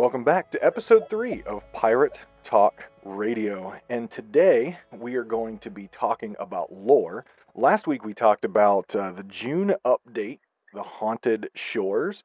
Welcome back to episode three of Pirate Talk Radio. And today we are going to be talking about lore. Last week we talked about uh, the June update, the Haunted Shores.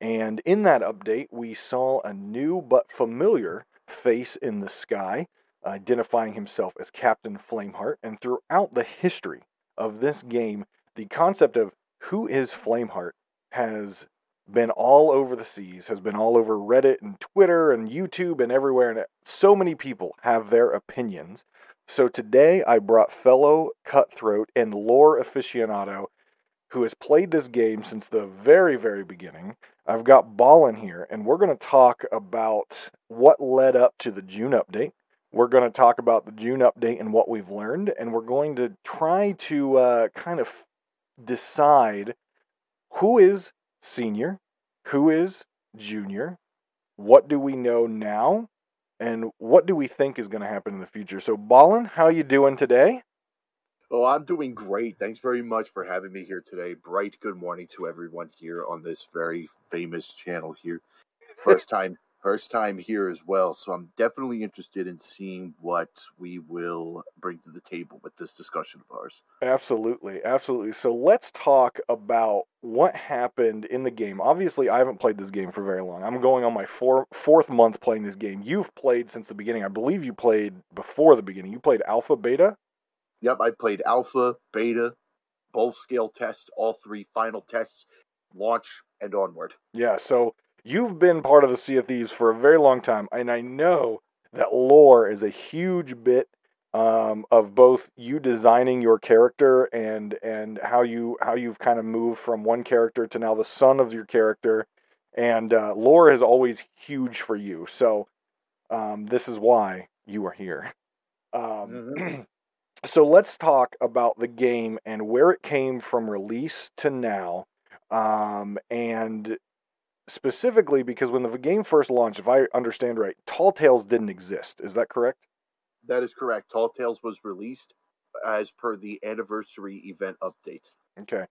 And in that update, we saw a new but familiar face in the sky, identifying himself as Captain Flameheart. And throughout the history of this game, the concept of who is Flameheart has been all over the seas, has been all over Reddit and Twitter and YouTube and everywhere. And so many people have their opinions. So today I brought fellow cutthroat and lore aficionado who has played this game since the very, very beginning. I've got Ballin here, and we're going to talk about what led up to the June update. We're going to talk about the June update and what we've learned, and we're going to try to uh, kind of decide who is senior, who is junior, what do we know now, and what do we think is going to happen in the future. So, Ballin, how are you doing today? Oh, I'm doing great. Thanks very much for having me here today. Bright good morning to everyone here on this very famous channel here. First time first time here as well, so I'm definitely interested in seeing what we will bring to the table with this discussion of ours. Absolutely, absolutely. So let's talk about what happened in the game. Obviously, I haven't played this game for very long. I'm going on my four, fourth month playing this game. You've played since the beginning. I believe you played before the beginning. You played alpha, beta? Yep, I played alpha, beta, both scale tests, all three final tests, launch and onward. Yeah, so you've been part of the Sea of Thieves for a very long time, and I know that lore is a huge bit um, of both you designing your character and and how you how you've kind of moved from one character to now the son of your character, and uh, lore is always huge for you. So um, this is why you are here. Um, mm-hmm. so let's talk about the game and where it came from release to now. Um, and specifically because when the game first launched, if I understand right, Tall Tales didn't exist. Is that correct? That is correct. Tall Tales was released as per the anniversary event update. Okay,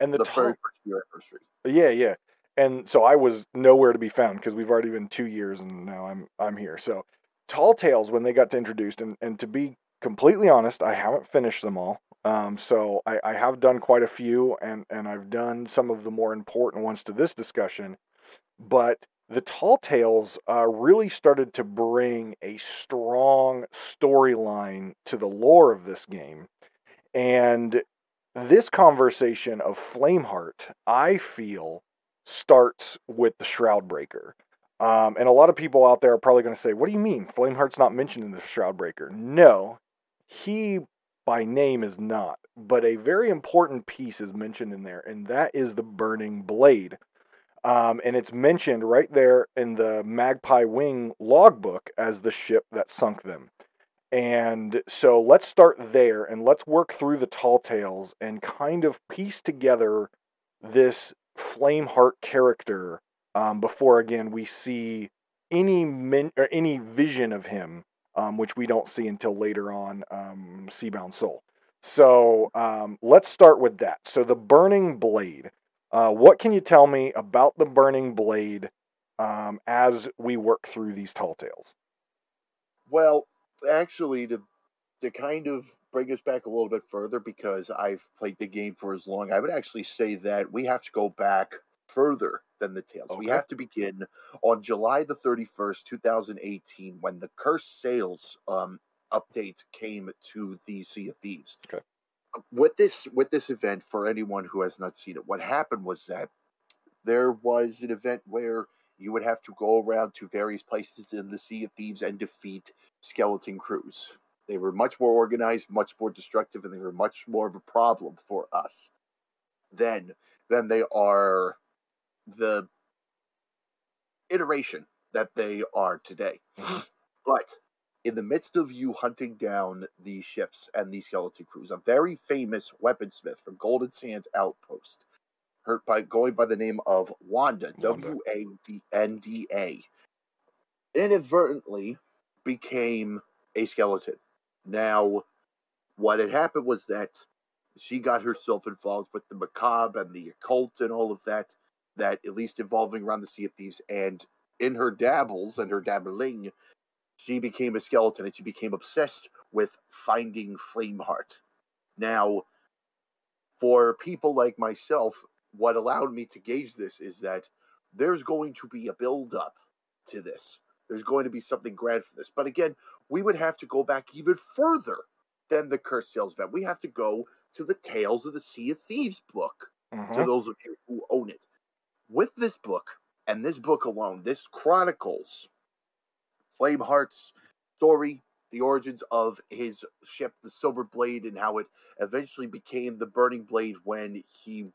and the, the tall... first year anniversary. Yeah, yeah. And so I was nowhere to be found because we've already been two years, and now I'm I'm here. So Tall Tales, when they got introduced, and and to be completely honest, I haven't finished them all. Um, so I, I have done quite a few, and and I've done some of the more important ones to this discussion. But the Tall Tales uh, really started to bring a strong storyline to the lore of this game. And this conversation of Flameheart, I feel, starts with the Shroudbreaker. Um, and a lot of people out there are probably going to say, What do you mean? Flameheart's not mentioned in the Shroudbreaker. No, he by name is not. But a very important piece is mentioned in there, and that is the Burning Blade. Um, and it's mentioned right there in the Magpie Wing logbook as the ship that sunk them. And so let's start there and let's work through the tall tales and kind of piece together this Flameheart character um, before again we see any min- or any vision of him, um, which we don't see until later on um, Seabound Soul. So um, let's start with that. So the Burning Blade. Uh, what can you tell me about the Burning Blade um, as we work through these tall tales? Well, actually, to to kind of bring us back a little bit further, because I've played the game for as long, I would actually say that we have to go back further than the tales. Okay. We have to begin on July the 31st, 2018, when the Cursed Sails um, update came to the Sea of Thieves. Okay with this with this event for anyone who has not seen it what happened was that there was an event where you would have to go around to various places in the sea of thieves and defeat skeleton crews. They were much more organized much more destructive and they were much more of a problem for us then than they are the iteration that they are today. But in the midst of you hunting down these ships and these skeleton crews, a very famous weaponsmith from Golden Sands Outpost, hurt by going by the name of Wanda, W A D N D A, inadvertently became a skeleton. Now, what had happened was that she got herself involved with the macabre and the occult and all of that, that at least involving around the Sea of Thieves, and in her dabbles and her dabbling, she became a skeleton and she became obsessed with finding Flameheart. Now, for people like myself, what allowed me to gauge this is that there's going to be a build up to this. There's going to be something grand for this. But again, we would have to go back even further than the Cursed Tales event. We have to go to the Tales of the Sea of Thieves book, Mhm. to those of you who own it. With this book, and this book alone, this chronicles Flameheart's story, the origins of his ship, the Silver Blade, and how it eventually became the Burning Blade when he,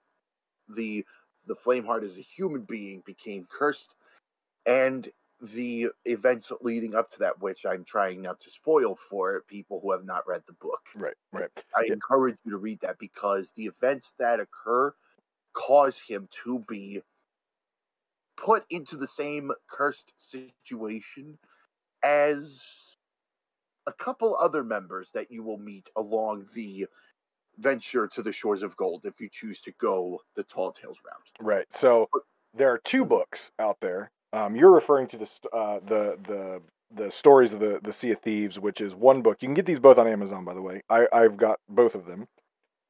the the Flameheart as a human being, became cursed, and the events leading up to that, which I'm trying not to spoil for people who have not read the book. Right, right. I Yeah. encourage you to read that because the events that occur cause him to be put into the same cursed situation as a couple other members that you will meet along the venture to the shores of gold if you choose to go the tall tales route. Right. So there are two books out there. Um, you're referring to the uh, the the the stories of the the Sea of Thieves, which is one book. You can get these both on Amazon, by the way. I I've got both of them.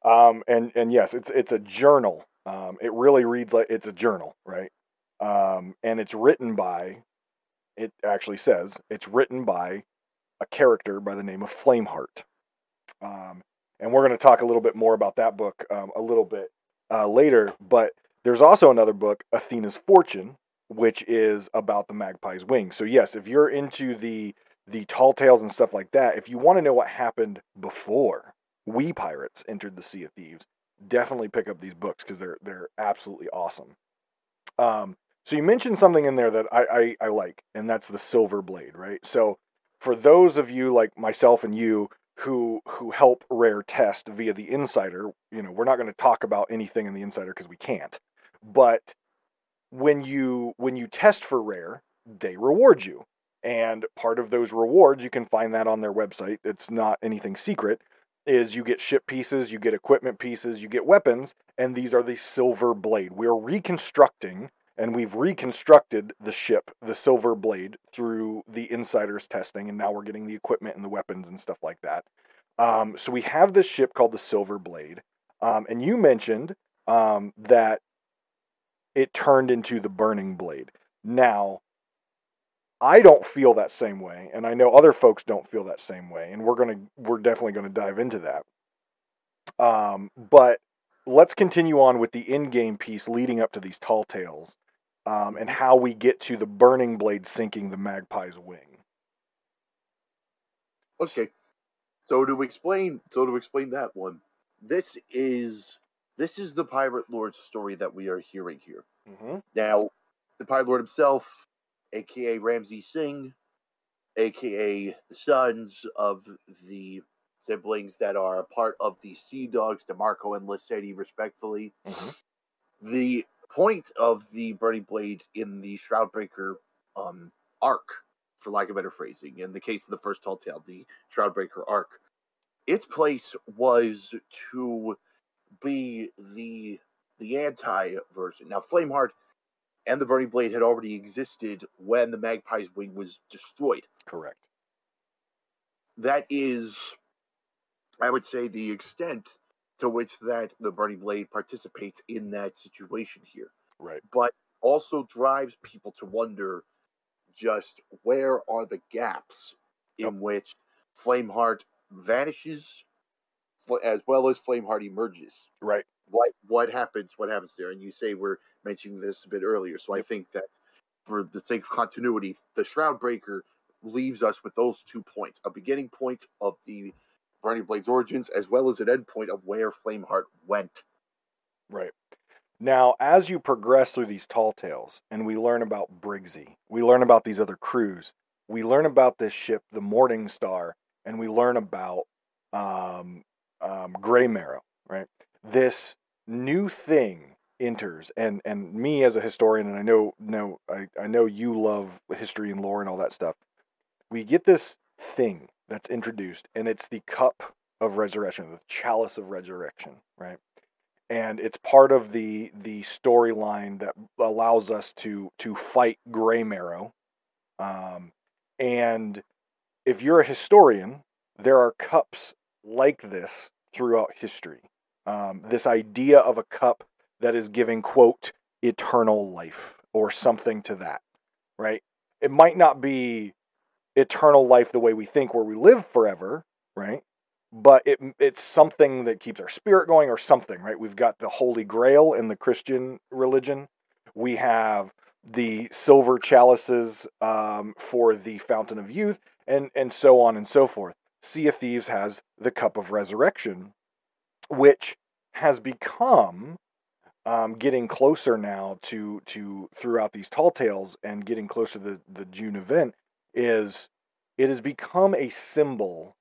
Um, and and yes, it's it's a journal. Um, it really reads like it's a journal, right? Um, and it's written by. It actually says it's written by a character by the name of Flameheart. Um, and we're going to talk a little bit more about that book um, a little bit uh, later. But there's also another book, Athena's Fortune, which is about the magpie's wing. So yes, if you're into the the tall tales and stuff like that, if you want to know what happened before we pirates entered the Sea of Thieves, definitely pick up these books because they're they're absolutely awesome. Um, so you mentioned something in there that I, I I like, and that's the Silver Blade, right? So for those of you like myself and you who who help Rare test via the Insider, you know, we're not going to talk about anything in the Insider because we can't. But when you when you test for Rare, they reward you. And part of those rewards, you can find that on their website. It's not anything secret. Is you get ship pieces, you get equipment pieces, you get weapons, and these are the Silver Blade. We're reconstructing and we've reconstructed the ship, the Silver Blade, through the insiders testing, and now we're getting the equipment and the weapons and stuff like that. Um, so we have this ship called the Silver Blade, um, and you mentioned um, that it turned into the Burning Blade. Now, I don't feel that same way, and I know other folks don't feel that same way, and we're gonna we're definitely gonna dive into that. Um, but let's continue on with the in-game piece leading up to these tall tales um, and how we get to the burning blade sinking the magpie's wing. Okay. So to explain so to explain that one, this is this is the pirate lord's story that we are hearing here. Mm-hmm. Now, the pirate lord himself, aka Ramsey Singh, aka the sons of the siblings that are a part of the Sea Dogs, DeMarco and Lissetti, respectfully. Mhm. The point of the Burning Blade in the Shroudbreaker um, arc, for lack of better phrasing, in the case of the first tall tale, the Shroudbreaker arc, its place was to be the the anti version. Now, Flameheart and the Burning Blade had already existed when the Magpie's Wing was destroyed. Correct. That is, I would say, the extent to which that the Burning Blade participates in that situation here. Right. But also drives people to wonder just where are the gaps in Yep. which Flameheart vanishes, as well as Flameheart emerges. Right. What what happens? What happens there? And you say we're mentioning this a bit earlier, so I think that for the sake of continuity, the Shroud Breaker leaves us with those two points: a beginning point of the Burning Blade's origins, as well as an end point of where Flameheart went. Right. Now, as you progress through these tall tales and we learn about Briggsy, we learn about these other crews, we learn about this ship, the Morning Star, and we learn about um, um, Graymarrow, right? This new thing enters, and and me as a historian, and I know know I, I know you love history and lore and all that stuff. We get this thing that's introduced, and it's the cup of resurrection, the chalice of resurrection, right? and it's part of the the storyline that allows us to to fight Graymarrow. Um, and if you're a historian, there are cups like this throughout history. Um, this idea of a cup that is giving quote eternal life or something to that, right? It might not be eternal life the way we think, where we live forever, right? But it it's something that keeps our spirit going, or something, right? We've got the Holy Grail in the Christian religion. We have the silver chalices um, for the Fountain of Youth, and and so on and so forth. Sea of Thieves has the Cup of Resurrection, which has become um, getting closer now to to throughout these tall tales and getting closer to the, the June event is it has become a symbol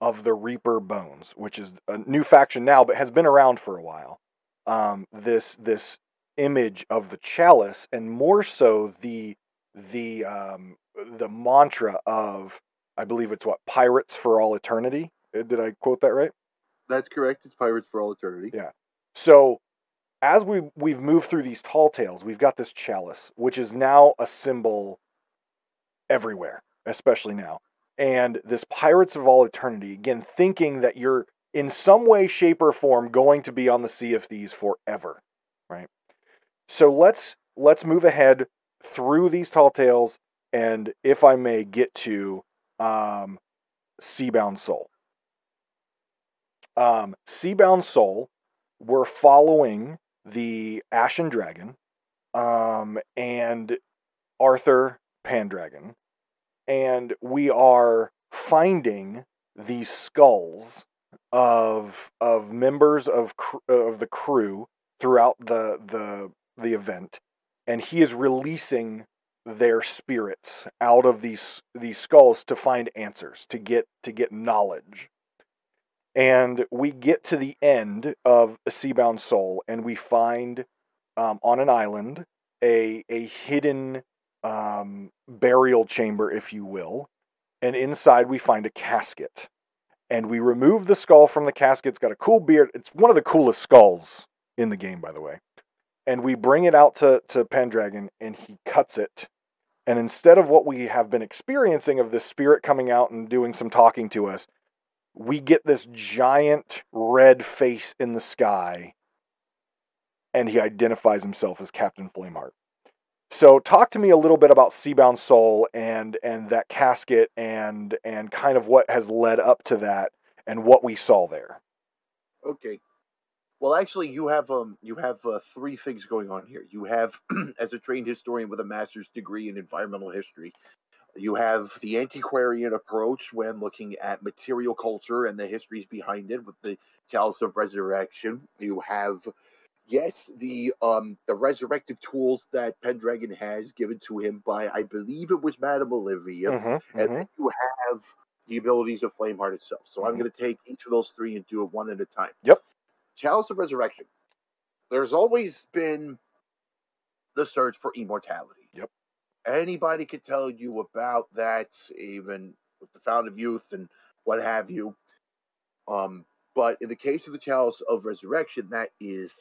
of the Reaper Bones, which is a new faction now, but has been around for a while. Um, this this image of the chalice, and more so the the um, the mantra of I believe it's what pirates for all eternity. Uh, did I quote that right? That's correct. It's pirates for all eternity. Yeah. So as we we've moved through these tall tales, we've got this chalice, which is now a symbol everywhere, especially now. And this pirates of all eternity, again, thinking that you're in some way, shape, or form going to be on the Sea of Thieves forever, right? So let's let's move ahead through these tall tales, and if I may, get to um, Seabound Soul. Um, Seabound Soul, we're following the Ashen Dragon, um, and Arthur Pendragon, and we are finding these skulls of of members of cr- of the crew throughout the the the event, and he is releasing their spirits out of these these skulls to find answers, to get to get knowledge. And we get to the end of a Seabound Soul, and we find um, on an island a a hidden um, burial chamber, if you will, and inside we find a casket. And we remove the skull from the casket. It's got a cool beard. It's one of the coolest skulls in the game, by the way. And we bring it out to, to Pendragon, and he cuts it. And instead of what we have been experiencing of this spirit coming out and doing some talking to us, we get this giant red face in the sky, and he identifies himself as Captain Flameheart. So, talk to me a little bit about Seabound Soul and and that casket and and kind of what has led up to that and what we saw there. Okay. Well, actually, you have um you have uh, three things going on here. You have, as a trained historian with a master's degree in environmental history, you have the antiquarian approach when looking at material culture and the histories behind it with the Chalice of Resurrection. You have, yes, the um the resurrective tools that Pendragon has given to him by I believe it was Madame Olivia, mm-hmm, and mm-hmm. then you have the abilities of Flameheart itself. So I'm Mhm. going to take each of those three and do it one at a time. Yep. Chalice of Resurrection. There's always been the search for immortality. Yep. Anybody could tell you about that, even with the Fountain of Youth and what have you. Um, but in the case of the Chalice of Resurrection, that is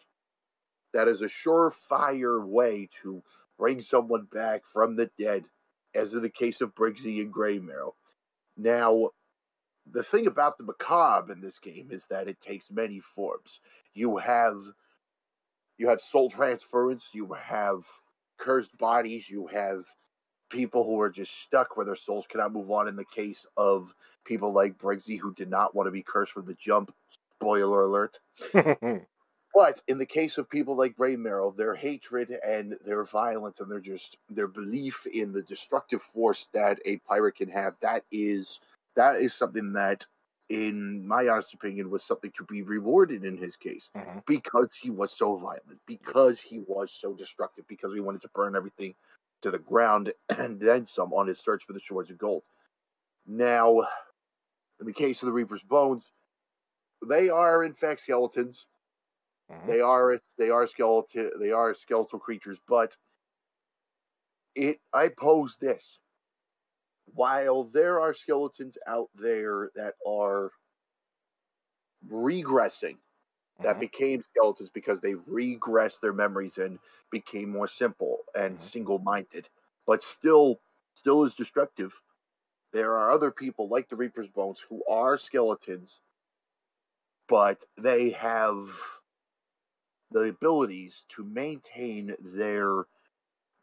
that is a surefire way to bring someone back from the dead, as in the case of Briggsy and Graymarrow. Now, the thing about the macabre in this game is that it takes many forms. You have you have soul transference, you have cursed bodies, you have people who are just stuck where their souls cannot move on in the case of people like Briggsy who did not want to be cursed from the jump. Spoiler alert. Hmm. But in the case of people like Graymarrow, their hatred and their violence and their just their belief in the destructive force that a pirate can have, that is that is something that, in my honest opinion, was something to be rewarded in his case Mhm. because he was so violent, because he was so destructive, because he wanted to burn everything to the ground and then some on his search for the shores of gold. Now, in the case of the Reaper's Bones, they are in fact skeletons. Mhm. They are they are skeletal they are skeletal creatures, but it I pose this. While there are skeletons out there that are regressing that Mhm. became skeletons because they regressed their memories and became more simple and Mhm. single-minded, but still, still as destructive. There are other people like the Reaper's Bones who are skeletons, but they have the abilities to maintain their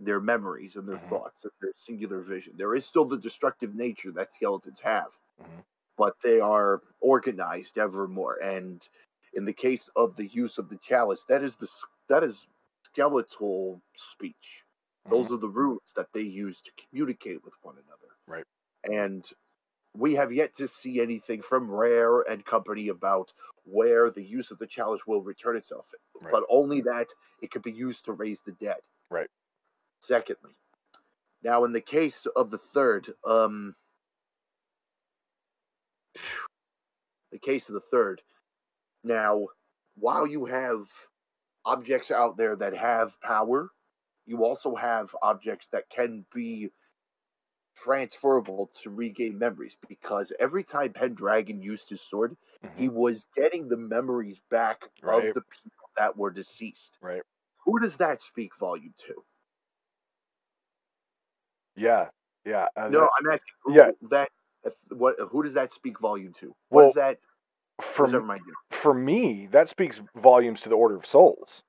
their memories and their Mhm. thoughts and their singular vision. There is still the destructive nature that skeletons have, Mhm. but they are organized ever more. And in the case of the use of the chalice, that is the that is skeletal speech. Those are the runes that they use to communicate with one another. Right. And we have yet to see anything from Rare and company about where the use of the chalice will return itself, Right. but only that it could be used to raise the dead. Right. Secondly, now in the case of the third, um, the case of the third, now while you have objects out there that have power, you also have objects that can be transferable to regain memories because every time Pendragon used his sword, Mhm. he was getting the memories back Right. of the people that were deceased. Right. Who does that speak volume to? Yeah. Yeah. uh, No, that- I'm asking who yeah. that if, what who does that speak volume to? Well, what does that what for does that m- remind you? for me, that speaks volumes to the Order of Souls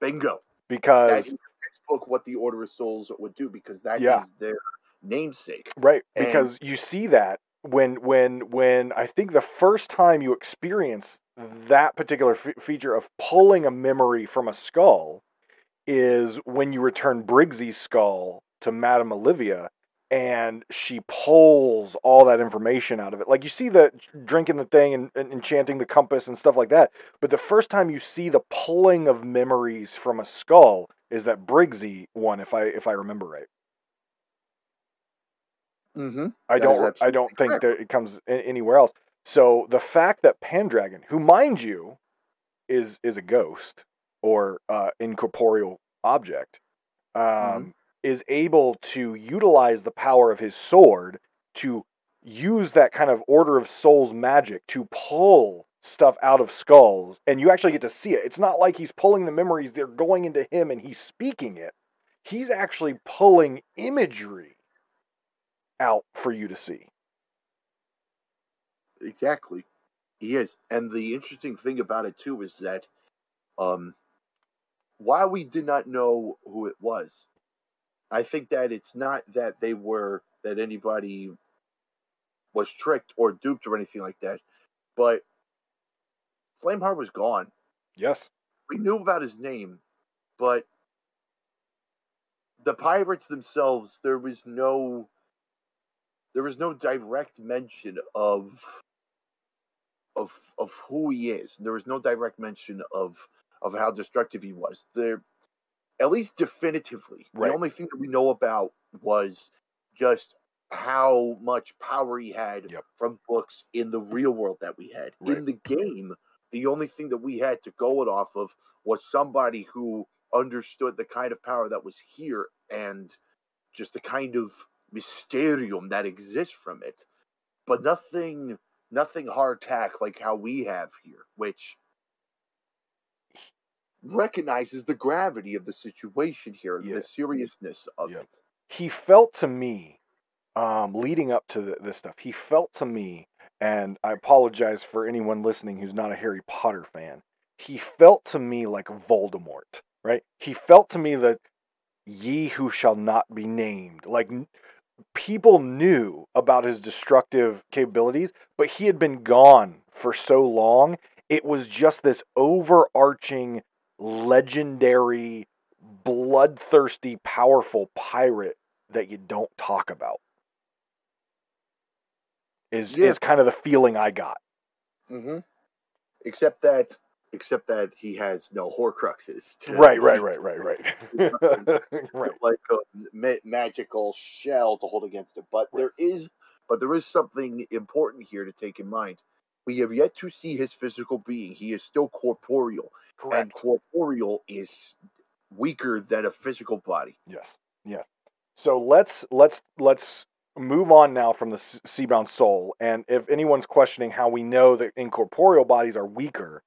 Bingo. Because is textbook what the Order of Souls would do because that is Yeah. their namesake. right and- because you see that when when when I think the first time you experience that particular fe feature of pulling a memory from a skull is when you return Briggsy's skull to Madame Olivia and she pulls all that information out of it. Like you see the drinking the thing and, and enchanting the compass and stuff like that. But the first time you see the pulling of memories from a skull is that Briggsy one, if I if I remember right. Mm-hmm. I That don't. I don't think correct. that it comes anywhere else. So the fact that Pendragon, who mind you, is is a ghost or uh, incorporeal object, um, Mhm. is able to utilize the power of his sword to use that kind of order of souls magic to pull stuff out of skulls, and you actually get to see it. It's not like he's pulling the memories; they're going into him, and he's speaking it. He's actually pulling imagery out for you to see. Exactly. He is. And the interesting thing about it too is that um while we did not know who it was, I think that it's not that they were that anybody was tricked or duped or anything like that, but Flameheart was gone. Yes. We knew about his name, but the pirates themselves, there was no there was no direct mention of of of who he is. There was no direct mention of of how destructive he was. There at least definitively. Right. The only thing that we know about was just how much power he had Yep. from books in the real world that we had. Right. In the game, the only thing that we had to go it off of was somebody who understood the kind of power that was here and just the kind of mysterium that exists from it. But nothing nothing hard tack like how we have here, which recognizes the gravity of the situation here, Yeah. the seriousness of Yeah. it. He felt to me, um, leading up to the, this stuff, he felt to me, and I apologize for anyone listening who's not a Harry Potter fan. He felt to me like Voldemort, right? He felt to me that ye who shall not be named. Like people knew about his destructive capabilities, but he had been gone for so long. It was just this overarching, legendary, bloodthirsty, powerful pirate that you don't talk about. Is Yeah. is kind of the feeling I got. Mm-hmm. Except that, except that he has no Horcruxes. to Right, right, right, right, right. right. Like a ma- magical shell to hold against it. But there is, but there is something important here to take in mind. We have yet to see his physical being. He is still corporeal, and corporeal is weaker than a physical body. Yes. Yes. So let's let's let's move on now from the s- Seabound Soul. And if anyone's questioning how we know that incorporeal bodies are weaker,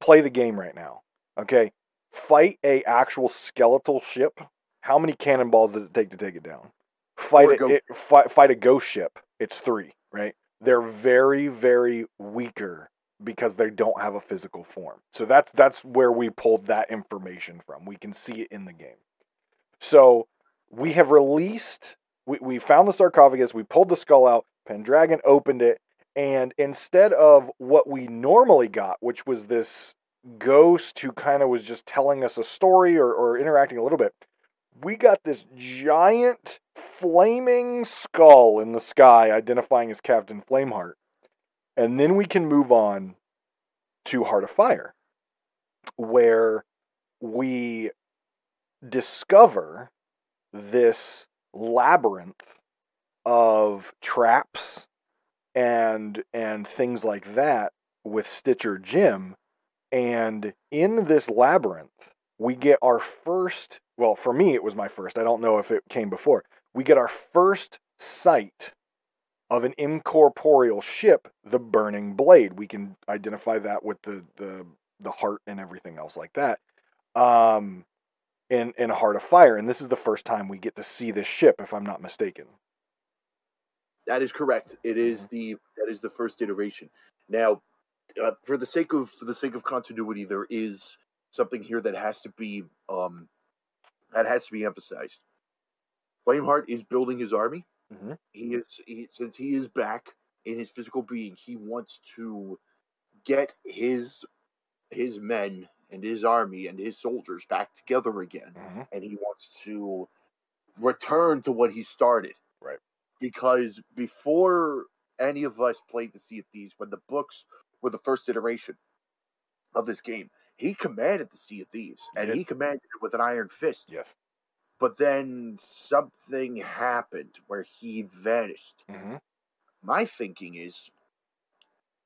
play the game right now. Okay, fight a actual skeletal ship. How many cannonballs does it take to take it down? Fight a, go- it, fight, fight a ghost ship. It's three, right? They're very, very weaker because they don't have a physical form. So that's that's where we pulled that information from. We can see it in the game. So we have released. We, we found the sarcophagus. We pulled the skull out. Pendragon opened it, and instead of what we normally got, which was this ghost who kind of was just telling us a story or, or interacting a little bit, we got this giant flaming skull in the sky identifying as Captain Flameheart. And then we can move on to Heart of Fire, where we discover this labyrinth of traps and and things like that with Stitcher Jim and in this labyrinth we get our first well for me it was my first. I don't know if it came before. We get our first sight of an incorporeal ship the burning blade. We can identify that with the the the heart and everything else like that. Um in in Heart of Fire. And this is the first time we get to see this ship if I'm not mistaken That is correct. It is the that is the first iteration. Now, uh, for the sake of for the sake of continuity, there is something here that has to be um, that has to be emphasized. Flameheart is building his army. Mhm. He is he, since he is back in his physical being. He wants to get his his men and his army and his soldiers back together again Mhm. and he wants to return to what he started. Because before any of us played the Sea of Thieves, when the books were the first iteration of this game, he commanded the Sea of Thieves, and he commanded it with an iron fist. yes But then something happened where he vanished. hmm My thinking is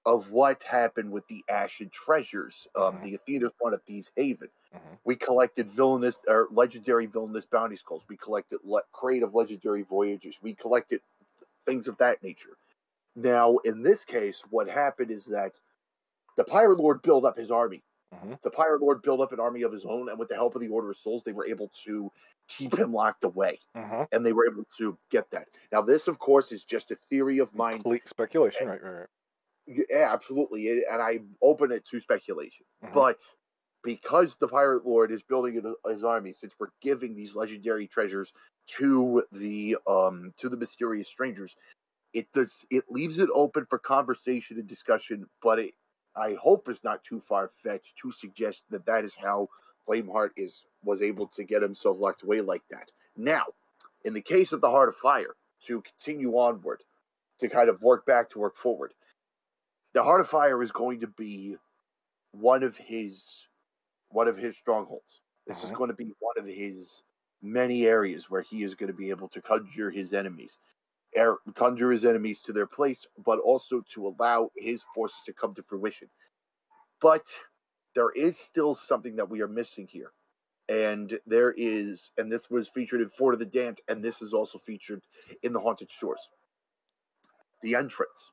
of what happened with the Ashen Treasures. Um, Mhm. The Athena's one of Thieves Haven. Mhm. We collected villainous or legendary villainous bounty skulls. We collected le- crate of legendary voyages. We collected things of that nature. Now, in this case, what happened is that the Pirate Lord built up his army. Mhm. The Pirate Lord built up an army of his own, and with the help of the Order of Souls, they were able to keep him locked away, hmm and they were able to get that. Now, this, of course, is just a theory of mine complete speculation right right, right. Yeah, absolutely, and I open it to speculation. Mhm. But because the pirate lord is building his army, since we're giving these legendary treasures to the um to the mysterious strangers, it does it leaves it open for conversation and discussion. But it, I hope, is not too far fetched to suggest that that is how Flameheart is was able to get himself locked away like that. Now, in the case of the Heart of Fire, to continue onward, to kind of work back to work forward the Heart of Fire is going to be one of his one of his strongholds. This is Mhm. going to be one of his many areas where he is going to be able to conjure his enemies, er, conjure his enemies to their place, but also to allow his forces to come to fruition. But there is still something that we are missing here. And there is, and this was featured in Fort of the Damned, and this is also featured in the Haunted Shores. The entrance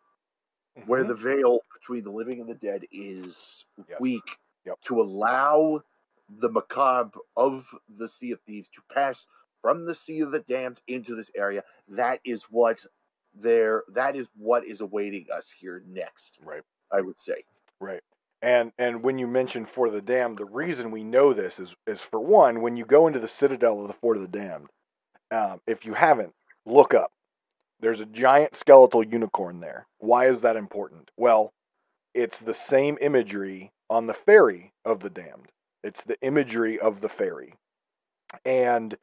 where Mhm. the veil between the living and the dead is Yes. weak Yep. to allow the macabre of the Sea of Thieves to pass from the Sea of the Damned into this area. That is what there that is what is awaiting us here next, right I would say. Right. And and when you mention for the Damned, the reason we know this is is for one, when you go into the citadel of the Fort of the Damned, um, if you haven't, look up. There's a giant skeletal unicorn there. Why is that important? Well, it's the same imagery on the ferry of the damned. It's the imagery of the ferry. And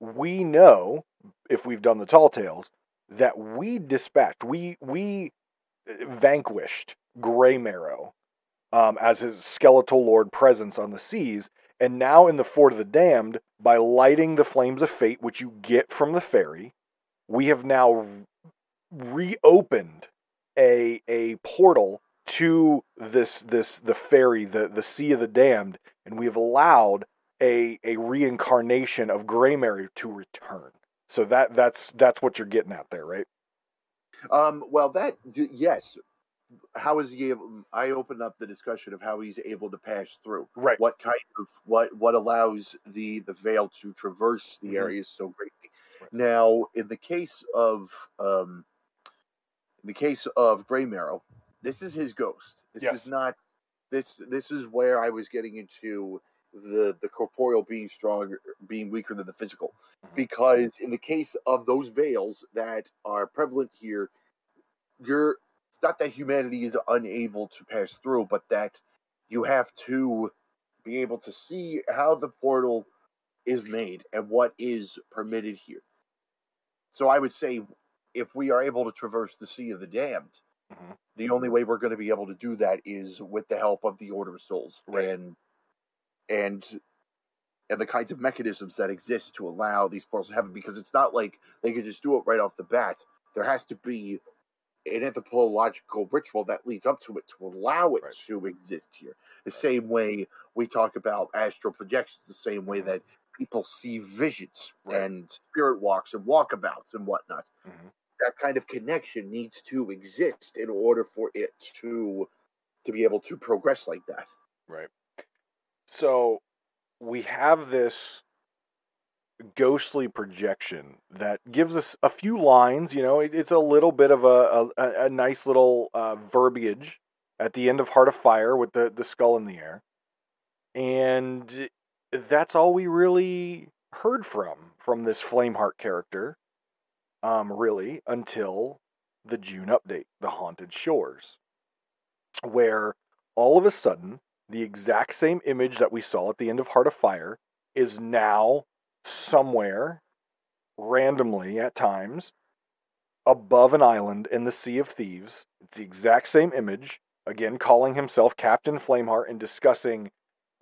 we know, if we've done the tall tales, that we dispatched, we we vanquished Graymarrow um, as his skeletal lord presence on the seas. And now in the Fort of the Damned, by lighting the flames of fate, which you get from the ferry, we have now reopened a a portal to this this the ferry, the the Sea of the Damned, and we have allowed a a reincarnation of Graymarrow to return. So that that's that's what you're getting at there, right? Um, well, that yes, how is he able? I opened up the discussion of how he's able to pass through. Right. What kind of what what allows the the veil to traverse the Mhm. areas so greatly? Right. Now, in the case of um, in the case of Graymarrow, this is his ghost. This Yes. is not this. This is where I was getting into the the corporeal being stronger, being weaker than the physical, Mhm. because in the case of those veils that are prevalent here, you're it's not that humanity is unable to pass through, but that you have to be able to see how the portal is made and what is permitted here. So I would say if we are able to traverse the Sea of the Damned, Mhm. the only way we're going to be able to do that is with the help of the Order of Souls Right. and and and the kinds of mechanisms that exist to allow these portals to happen because it's not like they could just do it right off the bat. There has to be an anthropological ritual that leads up to it to allow it Right. to exist here. The same way we talk about astral projections, the same way Mhm. that people see visions Right. and spirit walks and walkabouts and whatnot. Mhm. That kind of connection needs to exist in order for it to to be able to progress like that. Right. So we have this ghostly projection that gives us a few lines. You know, it, it's a little bit of a a, a nice little uh, verbiage at the end of Heart of Fire with the the skull in the air, and that's all we really heard from from this Flameheart character. Um, really, until the June update, the Haunted Shores, where all of a sudden the exact same image that we saw at the end of Heart of Fire is now somewhere randomly at times above an island in the Sea of Thieves. It's the exact same image, again calling himself Captain Flameheart and discussing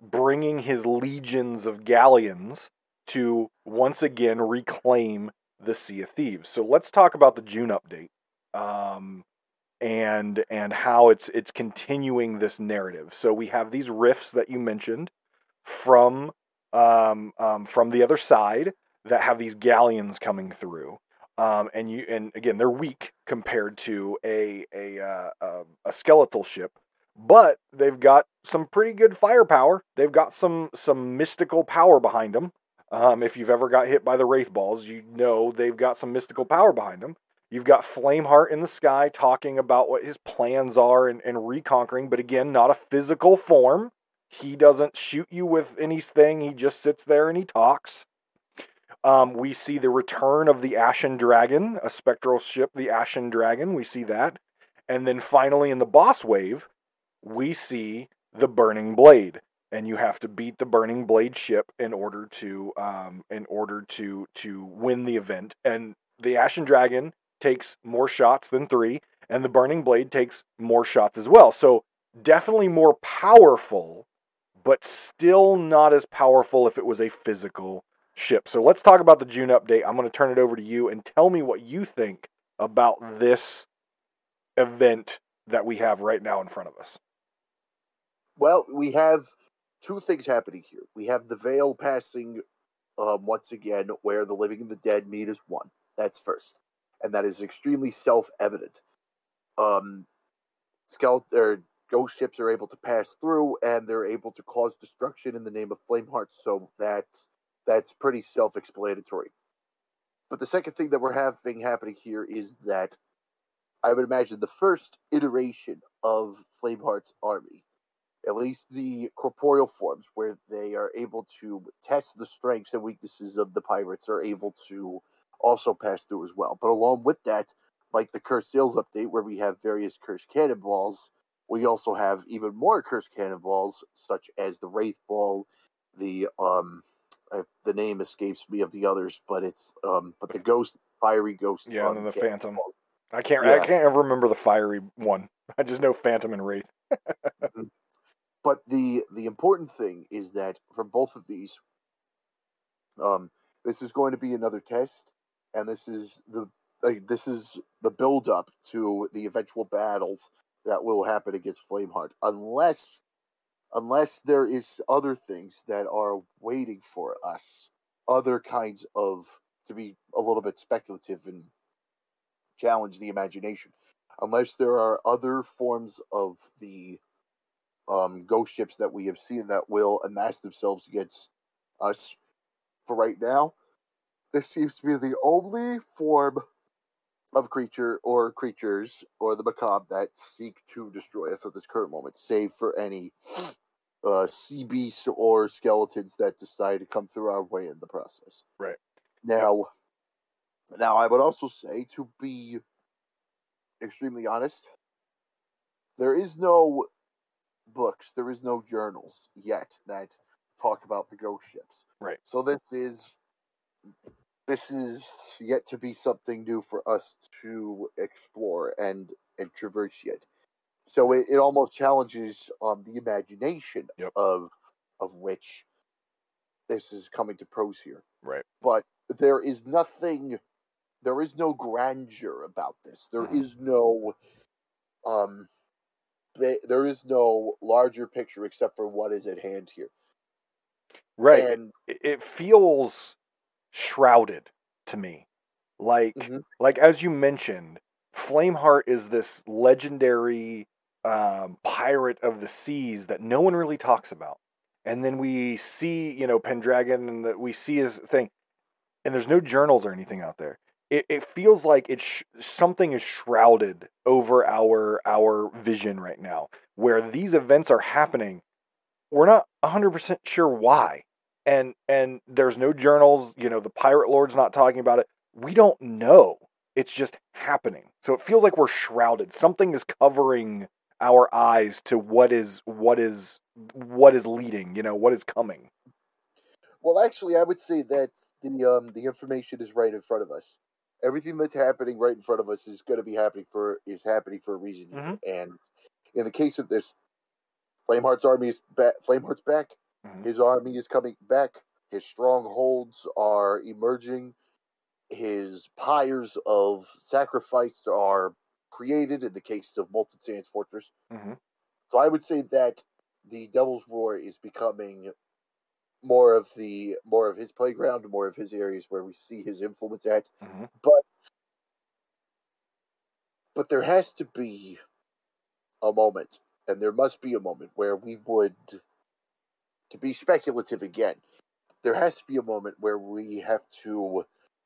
bringing his legions of galleons to once again reclaim the Sea of Thieves. So let's talk about the June update. Um, and and how it's it's continuing this narrative. So we have these riffs that you mentioned from um, um, from the other side that have these galleons coming through, um, and you and again they're weak compared to a a uh, a, a skeletal ship, but they've got some pretty good firepower. They've got some some mystical power behind them. Um, if you've ever got hit by the wraith balls, you know they've got some mystical power behind them. You've got Flameheart in the sky talking about what his plans are and, and reconquering, but again, not a physical form. He doesn't shoot you with anything, he just sits there and he talks. Um, we see the return of the Ashen Dragon, a spectral ship, the Ashen Dragon. We see that. And then finally, in the boss wave, we see the Burning Blade. And you have to beat the Burning Blade ship in order to um, in order to to win the event. And the Ashen Dragon takes more shots than three, and the Burning Blade takes more shots as well. So definitely more powerful, but still not as powerful if it was a physical ship. So let's talk about the June update. I'm going to turn it over to you and tell me what you think about this event that we have right now in front of us. Well, we have two things happening here. We have the veil passing um, once again, where the living and the dead meet as one. That's first, and that is extremely self-evident. Um, skeleton or ghost ships are able to pass through, and they're able to cause destruction in the name of Flameheart. So that that's pretty self-explanatory. But the second thing that we're having happening here is that I would imagine the first iteration of Flameheart's army at least the corporeal forms where they are able to test the strengths and weaknesses of the pirates are able to also pass through as well. But along with that, like the cursed sails update where we have various cursed cannonballs, we also have even more cursed cannonballs such as the wraith ball, the um uh, the name escapes me of the others, but it's um but the ghost fiery ghost Yeah, and then the. Phantom. I can't. Yeah. I can't ever remember the fiery one. I just know Phantom and Wraith. But the the important thing is that for both of these, um, this is going to be another test, and this is the like, this is the build up to the eventual battles that will happen against Flameheart, unless unless there is other things that are waiting for us, other kinds of to be a little bit speculative and challenge the imagination. unless there are other forms of the um, ghost ships that we have seen that will amass themselves against us. For right now, this seems to be the only form of creature or creatures or the macabre that seek to destroy us at this current moment, save for any uh, sea beasts or skeletons that decide to come through our way in the process. Right. Now, now I would also say to be extremely honest, there is no books, there is no journals yet that talk about the ghost ships. Right. So this is this is yet to be something new for us to explore and and traverse yet. So it, it almost challenges um the imagination Yep. of of which this is coming to prose here. Right. But there is nothing there is no grandeur about this. There Mhm. is no um there is no larger picture except for what is at hand here. Right. And it feels shrouded to me. Like Mhm. like as you mentioned, Flameheart is this legendary um, pirate of the seas that no one really talks about. And then we see, you know, Pendragon and that we see his thing, and there's no journals or anything out there. It, it feels like it's sh- something is shrouded over our our vision right now, where these events are happening. We're not 100% sure why and and there's no journals you know the pirate lord's not talking about it we don't know it's just happening so it feels like we're shrouded something is covering our eyes to what is what is what is leading you know what is coming well actually I would say that the um the information is right in front of us. Everything that's happening right in front of us is going to be happening for is happening for a reason. Mhm. And in the case of this Flameheart's army is back Flameheart's back. Mhm. His army is coming back. His strongholds are emerging. His pyres of sacrifice are created in the case of Molten Sands Fortress. Mhm. So I would say that the Devil's Roar is becoming more of the more of his playground, more of his areas where we see his influence at. Mhm. But but there has to be a moment, and there must be a moment where we would to be speculative again. There has to be a moment where we have to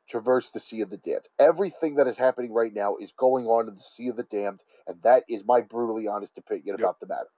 traverse the Sea of the Damned. Everything that is happening right now is going on in the Sea of the Damned, and that is my brutally honest opinion Yep. about the matter.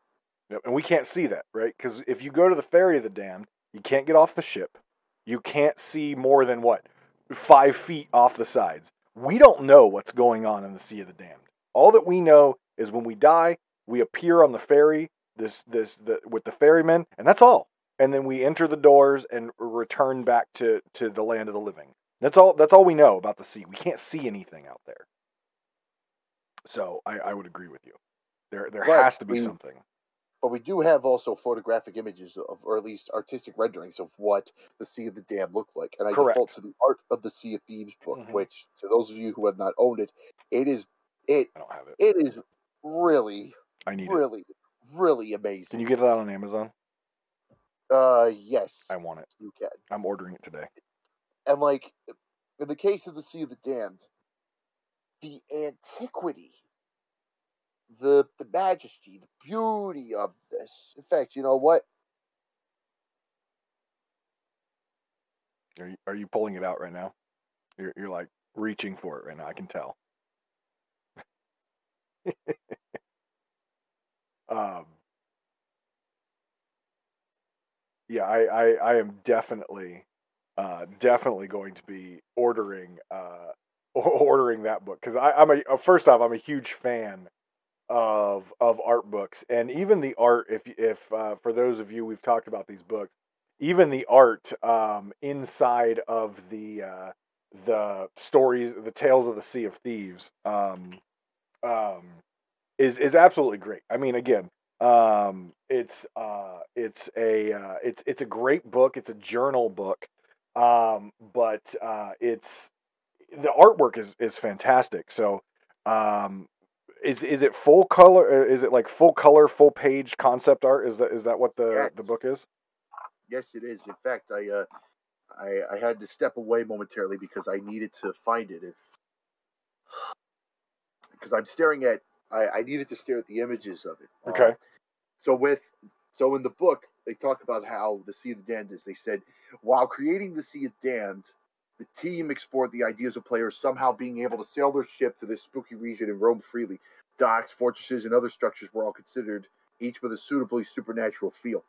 Yep, and we can't see that right because if you go to the ferry of the damned you can't get off the ship you can't see more than what five feet off the sides we don't know what's going on in the sea of the damned all that we know is when we die we appear on the ferry this this the, with the ferrymen and that's all and then we enter the doors and return back to to the land of the living that's all that's all we know about the sea we can't see anything out there so i i would agree with you there there But has to be we- something But we do have also photographic images of, or at least artistic renderings of what the Sea of the Damned looked like. And I Correct. default to the Art of the Sea of Thieves book, Mhm. which, to those of you who have not owned it, it is it i don't have it it is really, i need it really, really amazing. Can you get that on Amazon? Uh, yes, I want it. you can. I'm ordering it today. And like in the case of the Sea of the Damned, the antiquity, the the majesty, the beauty of this. In fact, you know what? Are you, are you pulling it out right now? You're, you're like reaching for it right now. I can tell. um, yeah, I, I, I am definitely, uh, definitely going to be ordering, uh, ordering that book. Because I'm a uh, first off I'm a huge fan of of art books. And even the art if if uh, for those of you we've talked about these books even the art um, inside of the uh, the stories the tales of the sea of thieves um, um, is is absolutely great. I mean again um, it's uh, it's a uh, it's it's a great book it's a journal book um, but uh, it's the artwork is is fantastic so um, is is it full color? Is it like full color, full page concept art? Is that is that what the the book is? Yes, it is. In fact, I uh, I, I had to step away momentarily because I needed to find it. If because I'm staring at. I, I needed to stare at the images of it. Um, Okay. so with so in the book they talk about how the Sea of the Damned is. They said while creating the Sea of Damned, the team explored the ideas of players somehow being able to sail their ship to this spooky region and roam freely. Docks, fortresses, and other structures were all considered, each with a suitably supernatural feel.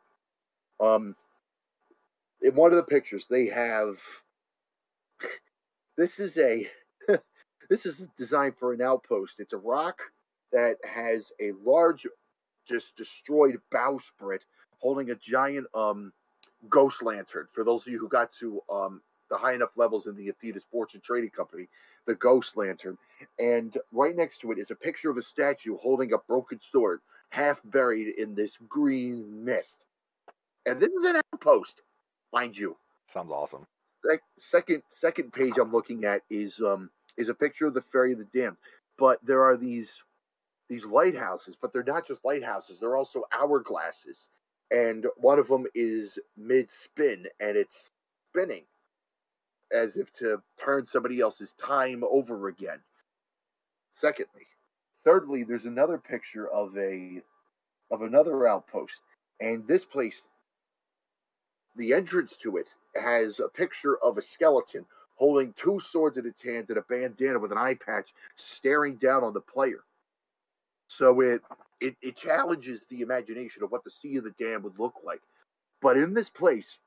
Um, in one of the pictures, they have. This is a. this is designed for an outpost. It's a rock that has a large, just destroyed bowsprit holding a giant um ghost lantern. For those of you who got to um the high enough levels in the Athena's Fortune Trading Company, the ghost lantern, and right next to it is a picture of a statue holding a broken sword, half buried in this green mist. And this is an outpost, mind you. Sounds awesome. Sec- Second second page I'm looking at is um is a picture of the Ferry of the Damned, but there are these these lighthouses, but they're not just lighthouses; they're also hourglasses, and one of them is mid spin and it's spinning as if to turn somebody else's time over again. Secondly, thirdly, there's another picture of a of another outpost, and this place, the entrance to it has a picture of a skeleton holding two swords in its hands and a bandana with an eye patch, staring down on the player. So it it, it challenges the imagination of what the Sea of the Damned would look like. But in this place,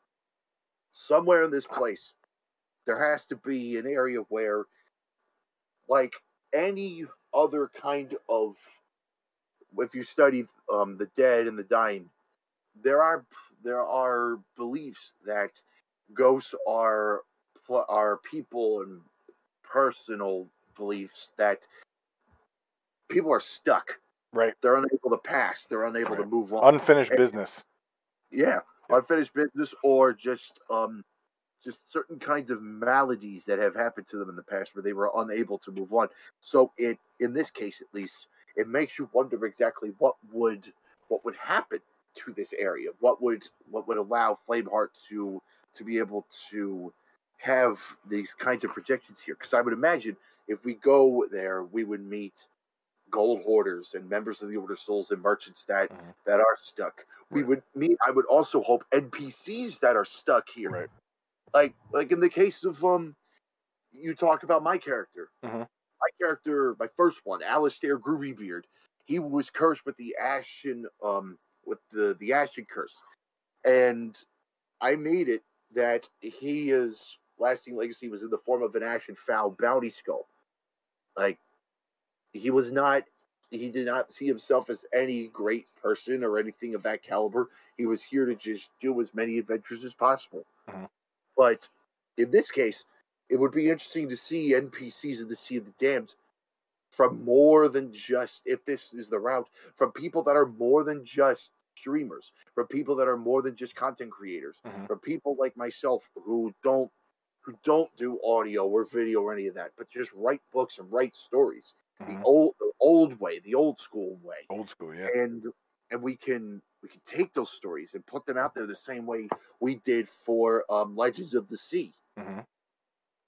somewhere in this place, there has to be an area where, like any other kind of, if you study um, the dead and the dying, there are there are beliefs that ghosts are are people and personal beliefs that people are stuck. Right. They're unable to pass. They're unable to move on. Unfinished business. Yeah, unfinished business or just um just certain kinds of maladies that have happened to them in the past where they were unable to move on. So it in this case at least, it makes you wonder exactly what would what would happen to this area. What would what would allow Flameheart to to be able to have these kinds of projections here? Because I would imagine if we go there, we would meet gold hoarders and members of the Order of Souls and merchants that Mhm. that are stuck. We Right. would meet. I would also hope NPCs that are stuck here, Right. like like in the case of um, you talk about my character. Mhm. My character, my first one, Alistair Groovybeard. He was cursed with the Ashen um with the the Ashen curse, and I made it that he is lasting legacy was in the form of an Ashen Foul bounty skull. Like he was not he did not see himself as any great person or anything of that caliber. He was here to just do as many adventures as possible. Mhm. But in this case, it would be interesting to see NPCs in the Sea of the Damned from more than just, if this is the route, from people that are more than just streamers, from people that are more than just content creators, Mhm. from people like myself who don't who don't do audio or video or any of that, but just write books and write stories the Mhm. old the old way, the old school way. Old school, yeah. And and we can we can take those stories and put them out there the same way we did for um, Legends of the Sea. hmm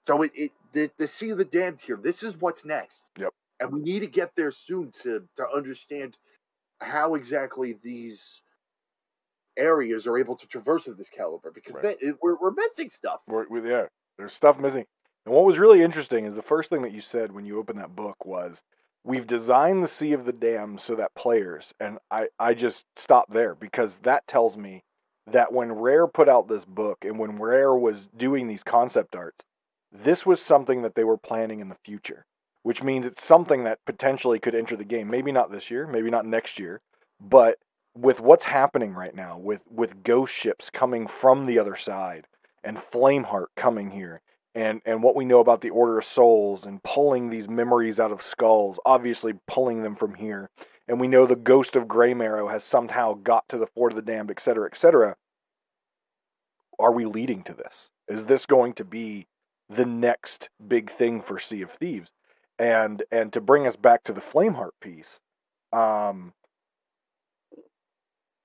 So it, it the, the Sea of the Damned here, this is what's next. Yep. And we need to get there soon to to understand how exactly these areas are able to traverse of this caliber because Right. then it, we're, we're missing stuff. We're, we yeah, there's stuff missing. And what was really interesting is the first thing that you said when you opened that book was, "We've designed the Sea of the Damned so that players." And I I just stopped there because that tells me that when Rare put out this book and when Rare was doing these concept arts, this was something that they were planning in the future, which means it's something that potentially could enter the game. Maybe not this year, maybe not next year, but with what's happening right now, with with ghost ships coming from the other side and Flameheart coming here, and and what we know about the Order of Souls and pulling these memories out of skulls, obviously pulling them from here, and we know the ghost of Graymarrow has somehow got to the Fort of the Damned, et cetera, et cetera. Are we leading to this? Is this going to be the next big thing for Sea of Thieves? And and to bring us back to the Flameheart piece, um,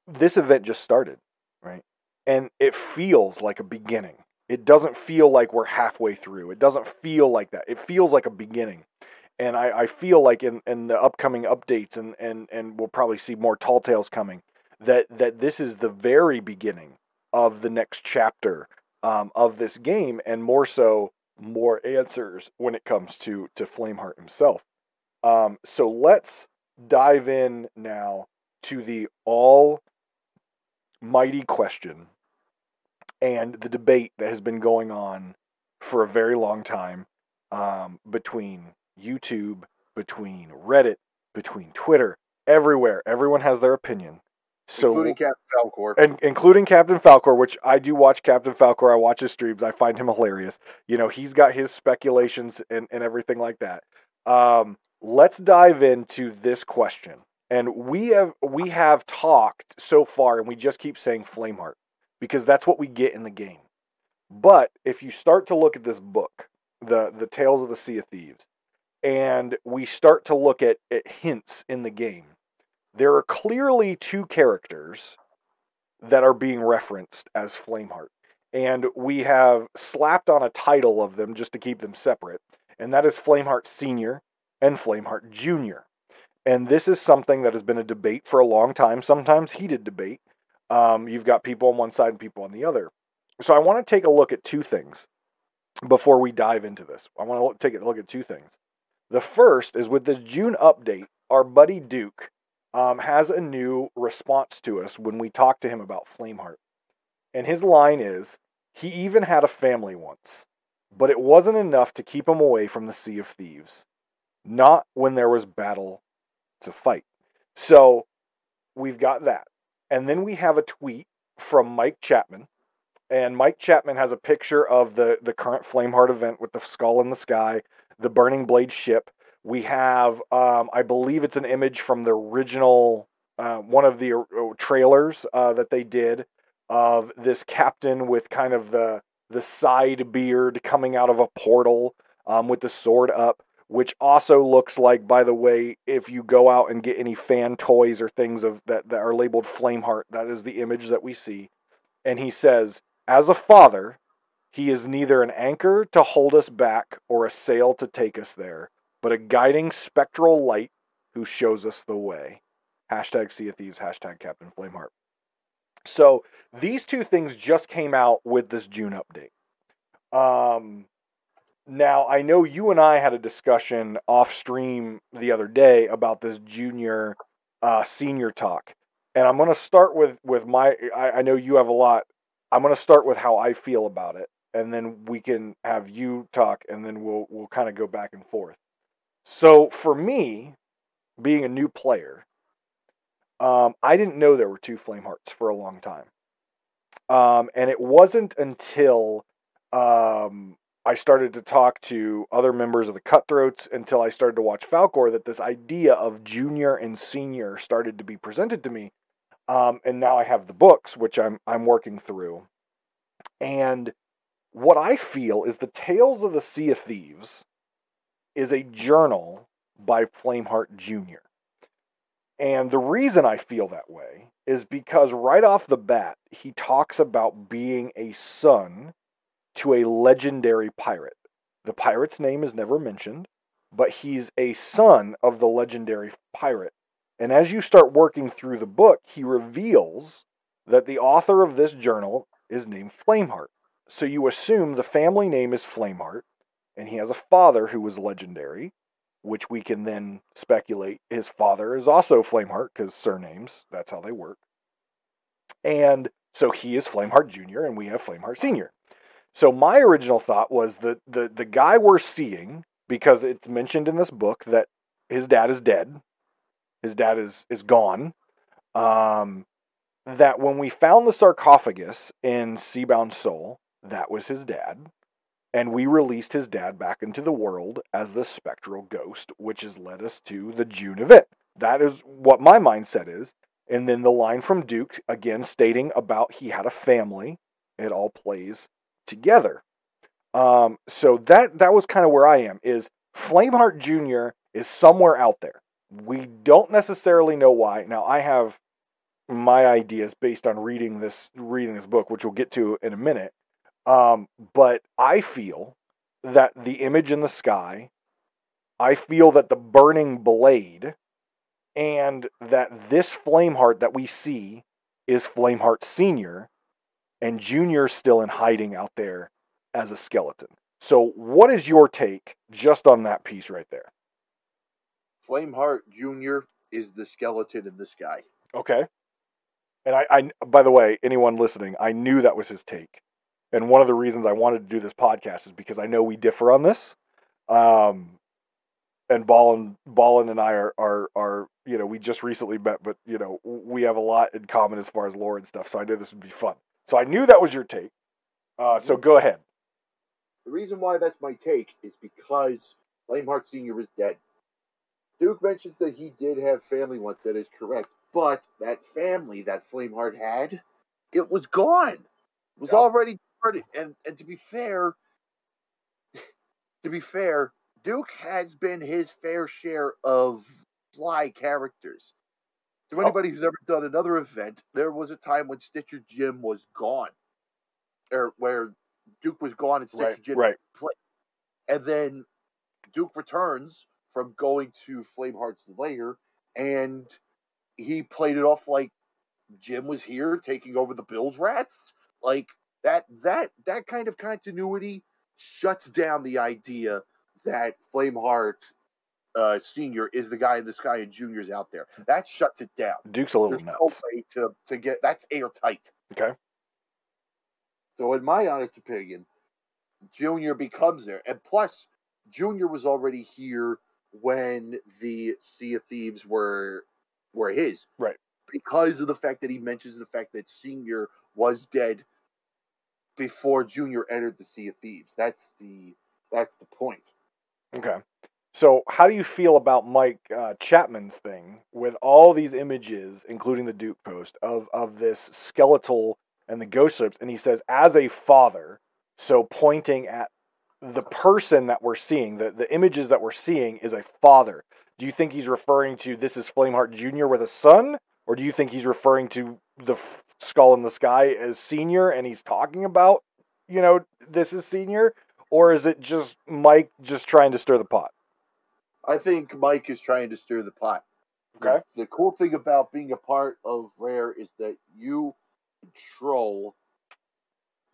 this event just started, right? And it feels like a beginning. It doesn't feel like we're halfway through. It doesn't feel like that. It feels like a beginning. and I, I feel like in, in the upcoming updates and, and, and we'll probably see more tall tales coming that that this is the very beginning of the next chapter um, of this game and more so more answers when it comes to to Flameheart himself. Um, so let's dive in now to the all mighty question and the debate that has been going on for a very long time um, between YouTube, between Reddit, between Twitter, everywhere. Everyone has their opinion. So, including Captain Falcor. And including Captain Falcor, which I do watch Captain Falcor. I watch his streams. I find him hilarious. You know, he's got his speculations and, and everything like that. Um, let's dive into this question. And we have we have talked so far, and we just keep saying Flameheart because that's what we get in the game. But if you start to look at this book, the the Tales of the Sea of Thieves, and we start to look at, at hints in the game, there are clearly two characters that are being referenced as Flameheart. And we have slapped on a title of them just to keep them separate, and that is Flameheart Senior and Flameheart Junior. And this is something that has been a debate for a long time, sometimes heated debate. Um, you've got people on one side and people on the other. So I want to take a look at two things before we dive into this. I want to take a look at two things. The first is with this June update, our buddy Duke um, has a new response to us when we talk to him about Flameheart. And his line is He even had a family once, but it wasn't enough to keep him away from the Sea of Thieves. Not when there was battle to fight. So we've got that. And then we have a tweet from Mike Chapman. And Mike Chapman has a picture of the, the current Flameheart event with the skull in the sky, the Burning Blade ship, we have, um, I believe it's an image from the original, uh, one of the uh, trailers uh, that they did of this captain with kind of the the side beard coming out of a portal um, with the sword up, which also looks like, by the way, if you go out and get any fan toys or things of that, that are labeled Flameheart, that is the image that we see. And he says, as a father, he is neither an anchor to hold us back or a sail to take us there but a guiding spectral light who shows us the way. Hashtag Sea of Thieves, hashtag Captain Flameheart. So these two things just came out with this June update. Um, now I know you and I had a discussion off stream the other day about this junior uh, senior talk, and I'm going to start with with my. I, I know you have a lot. I'm going to start with how I feel about it, and then we can have you talk, and then we'll we'll kind of go back and forth. So for me, being a new player, um, I didn't know there were two Flamehearts for a long time. Um, and it wasn't until um, I started to talk to other members of the Cutthroats, until I started to watch Falcor, that this idea of junior and senior started to be presented to me. Um, and now I have the books, which I'm I'm working through. And what I feel is the Tales of the Sea of Thieves is a journal by Flameheart Jr. And the reason I feel that way is because right off the bat, he talks about being a son to a legendary pirate. The pirate's name is never mentioned, but he's a son of the legendary pirate. And as you start working through the book, he reveals that the author of this journal is named Flameheart. So you assume the family name is Flameheart, and he has a father who was legendary, which we can then speculate his father is also Flameheart because surnames, that's how they work. And so he is Flameheart Jr. and we have Flameheart Sr. So my original thought was that the, the guy we're seeing, because it's mentioned in this book that his dad is dead, his dad is, is gone, um, that when we found the sarcophagus in Seabound Soul, that was his dad and we released his dad back into the world as the spectral ghost, which has led us to the June event. That is what my mindset is. And then the line from Duke, again stating about he had a family, it all plays together. Um, so that that was kind of where I am. Is Flameheart Jr. is somewhere out there. We don't necessarily know why. Now I have my ideas based on reading this reading this book, which we'll get to in a minute. Um, but I feel that the image in the sky I feel that the burning blade and that this Flameheart that we see is Flameheart Senior, and Junior's still in hiding out there as a skeleton. So, what is your take just on that piece right there? Flameheart Jr. is the skeleton in the sky. Okay. And I, I, by the way, anyone listening, I knew that was his take. And one of the reasons I wanted to do this podcast is because I know we differ on this. Um, and Ballin, Ballin and I are, are, are, you know, we just recently met, but you know, we have a lot in common as far as lore and stuff. So I knew this would be fun. So I knew that was your take. Uh, so go ahead. The reason why that's my take is because Flameheart Sr. is dead. Duke mentions that he did have family once, that is correct. But that family that Flameheart had, it was gone. It was already departed. And and to be fair, to be fair, Duke has been his fair share of sly characters. To oh. anybody who's ever done another event, there was a time when Stitcher Jim was gone. Or where Duke was gone and Stitcher Right, Jim right. played. And then Duke returns from going to Flameheart's lair and he played it off like Jim was here taking over the Bilge Rats. Like that that that kind of continuity shuts down the idea that Flameheart uh, Senior is the guy in the sky and Junior's out there. That shuts it down. Duke's a little There's no way to, to get that's airtight. Okay. So, in my honest opinion, Junior becomes there, and plus, Junior was already here when the Sea of Thieves were were his, Right. Because of the fact that he mentions the fact that Senior was dead before Junior entered the Sea of Thieves. That's the that's the point. Okay. So, how do you feel about Mike uh, Chapman's thing with all these images, including the Duke post of of this skeletal and the ghost ships? And he says, as a father, so pointing at the person that we're seeing, the the images that we're seeing is a father. Do you think he's referring to this is Flameheart Junior with a son, or do you think he's referring to the f- skull in the sky as senior, and he's talking about, you know, this is senior, or is it just Mike just trying to stir the pot? I think Mike is trying to stir the pot. Okay. The cool thing about being a part of Rare is that you control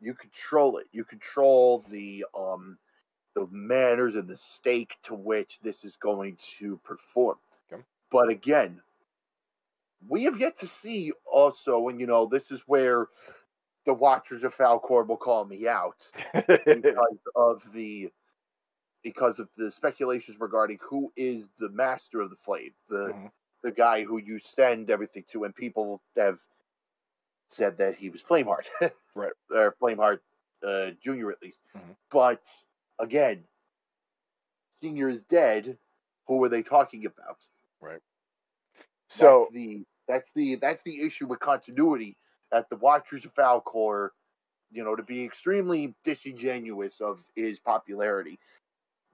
you control it. You control the um the manners and the stake to which this is going to perform. Okay. But again, we have yet to see also, and you know, this is where the Watchers of Falcor will call me out because of the because of the speculations regarding who is the master of the flame, the Mhm. the guy who you send everything to, and people have said that he was Flameheart, Right. or Flameheart uh, Junior at least. Mhm. But again, Senior is dead. Who are they talking about? Right. So that's the that's the that's the issue with continuity at the Watchers of Falcor, you know, to be extremely disingenuous of his popularity.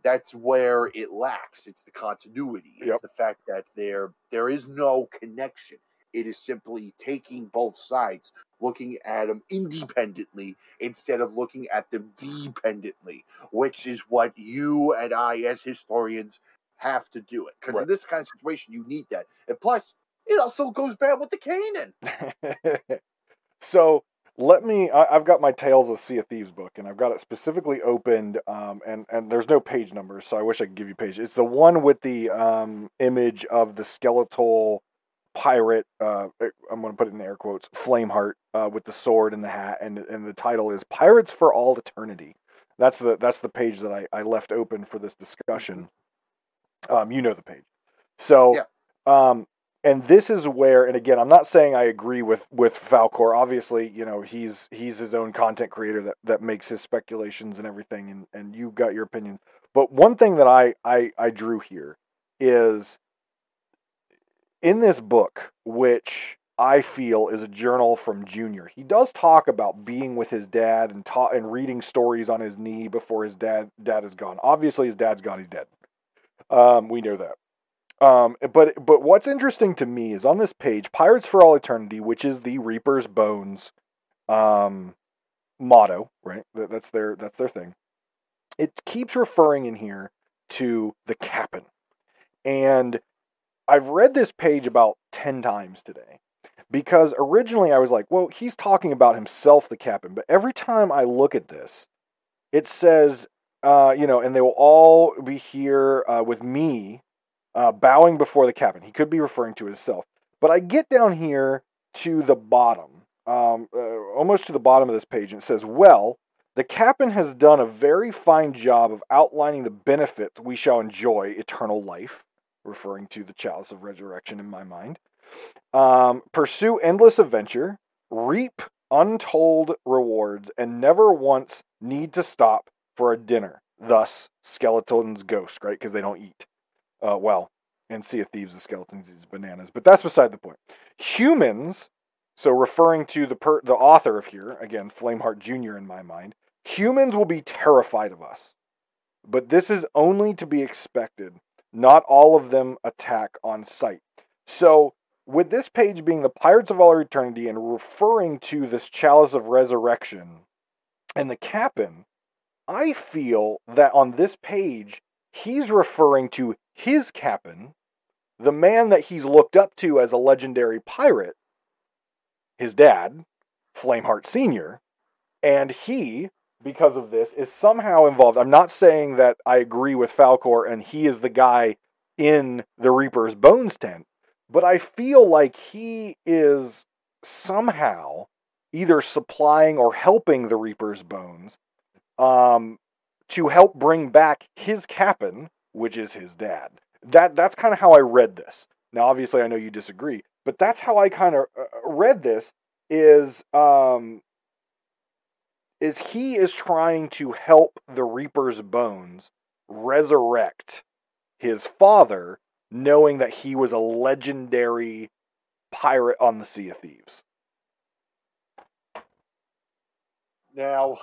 That's where it lacks. It's the continuity. It's Yep. the fact that there there is no connection. It is simply taking both sides, looking at them independently instead of looking at them dependently, which is what you and I, as historians, have to do it. Because Right. in this kind of situation, you need that. And plus, it also goes bad with the canon. so let me I, i've got my tales of sea of thieves book and i've got it specifically opened um, and and there's no page numbers so i wish i could give you page. It's the one with the um, image of the skeletal pirate uh, i'm going to put it in air quotes flameheart uh, with the sword and the hat and and the title is pirates for all eternity. That's the that's the page that i, I left open for this discussion. Um, you know the page. So Yeah. um, and this is where and again i'm not saying i agree with with falcor. Obviously you know he's he's his own content creator that that makes his speculations and everything and and you got your opinion but one thing that i i i drew here is in this book which i feel is a journal from junior he does talk about being with his dad and ta- and reading stories on his knee before his dad dad is gone. Obviously his dad's gone he's dead. Um we know that um, but but what's interesting to me is on this page, Pirates for All Eternity, which is the Reaper's Bones um, motto, right? That- That's their that's their thing. It keeps referring in here to the captain. And I've read this page about 10 times today because originally I was like, well, he's talking about himself, the captain. But every time I look at this, it says, uh, you know, and they will all be here uh, with me, uh, bowing before the captain. He could be referring to himself. But I get down here to the bottom, um, uh, almost to the bottom of this page, and it says, well, the captain has done a very fine job of outlining the benefits we shall enjoy eternal life, referring to the chalice of resurrection in my mind. Um, pursue endless adventure, reap untold rewards, and never once need to stop for a dinner. Thus, Skeleton's ghost, right? Because they don't eat. Uh, well, and Sea of Thieves, the skeletons eat bananas, but that's beside the point. Humans, so referring to the per- the author of here again, Flameheart Jr. in my mind, humans will be terrified of us, but this is only to be expected. Not all of them attack on sight. So with this page being the Pirates of All Eternity and referring to this chalice of resurrection and the captain, I feel that on this page, he's referring to his captain, the man that he's looked up to as a legendary pirate, his dad, Flameheart Sr., and he, because of this, is somehow involved. I'm not saying that I agree with Falcor and he is the guy in the Reaper's Bones tent, but I feel like he is somehow either supplying or helping the Reaper's Bones um, to help bring back his captain, which is his dad. That that's kind of how I read this. Now, obviously, I know you disagree, but that's how I kind of uh, read this. Is um, is he is trying to help the Reaper's Bones resurrect his father knowing that he was a legendary pirate on the Sea of Thieves. Now,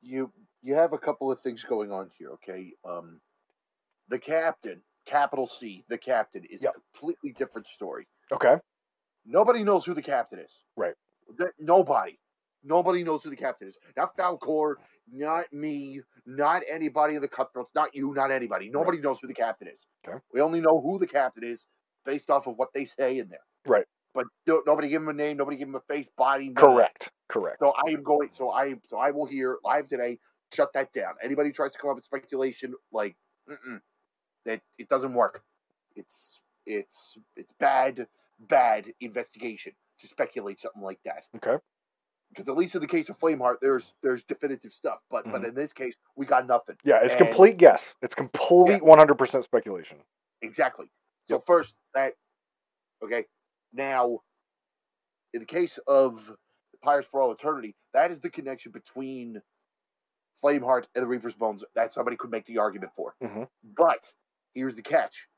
you you have a couple of things going on here. Okay, um, the captain, capital C, the captain is yep. a completely different story. Okay, nobody knows who the captain is. Right. Nobody. Nobody knows who the captain is. Not Falcor, not me, not anybody in the cutthroats, not you, not anybody. Nobody right. knows who the captain is. Okay. We only know who the captain is based off of what they say in there. Right. But no, nobody give him a name. Nobody give him a face, body. Correct. Correct. So I am going. So I. So I will hear live today. Shut that down. Anybody tries to come up with speculation, like that, it doesn't work. It's it's it's bad bad investigation to speculate something like that. Okay because at least in the case of Flameheart, there's there's definitive stuff, but mm-hmm. but in this case, we got nothing. Yeah, it's and, complete guess. It's complete one hundred percent speculation. Exactly. So yep. first that okay. Now, in the case of Pirates for All Eternity, that is the connection between Flameheart and the Reaper's Bones that somebody could make the argument for. Mm-hmm. But here's the catch: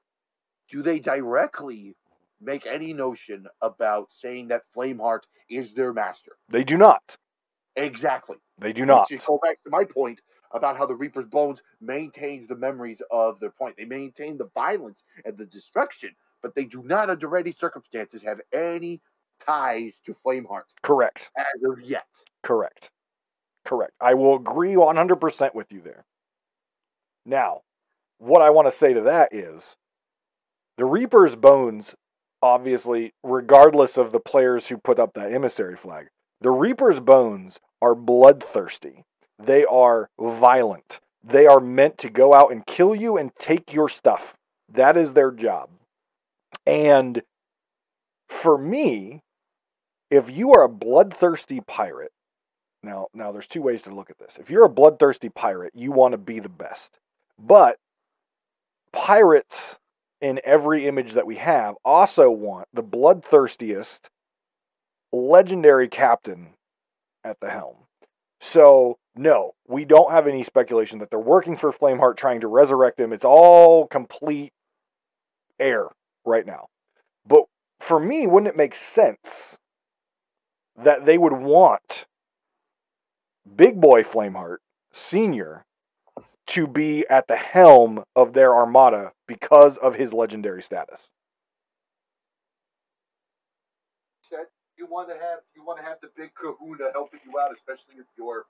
Do they directly make any notion about saying that Flameheart is their master. They do not. Exactly. They do not. Which go back to my point about how the Reaper's Bones maintains the memories of their point. They maintain the violence and the destruction, but they do not, under any circumstances, have any ties to Flameheart. Correct. As of yet. Correct. Correct. I will agree 100% with you there. Now, what I want to say to that is the Reaper's Bones obviously, regardless of the players who put up that emissary flag, the Reaper's bones are bloodthirsty. They are violent. They are meant to go out and kill you and take your stuff. That is their job. And for me, if you are a bloodthirsty pirate, now now there's two ways to look at this. If you're a bloodthirsty pirate, you want to be the best. But pirates in every image that we have also want the bloodthirstiest legendary captain at the helm. So, no, we don't have any speculation that they're working for Flameheart trying to resurrect him. It's all complete air right now. But for me, wouldn't it make sense that they would want Big Boy Flameheart Sr to be at the helm of their armada because of his legendary status. You want to have you want to have the big Kahuna helping you out, especially if you're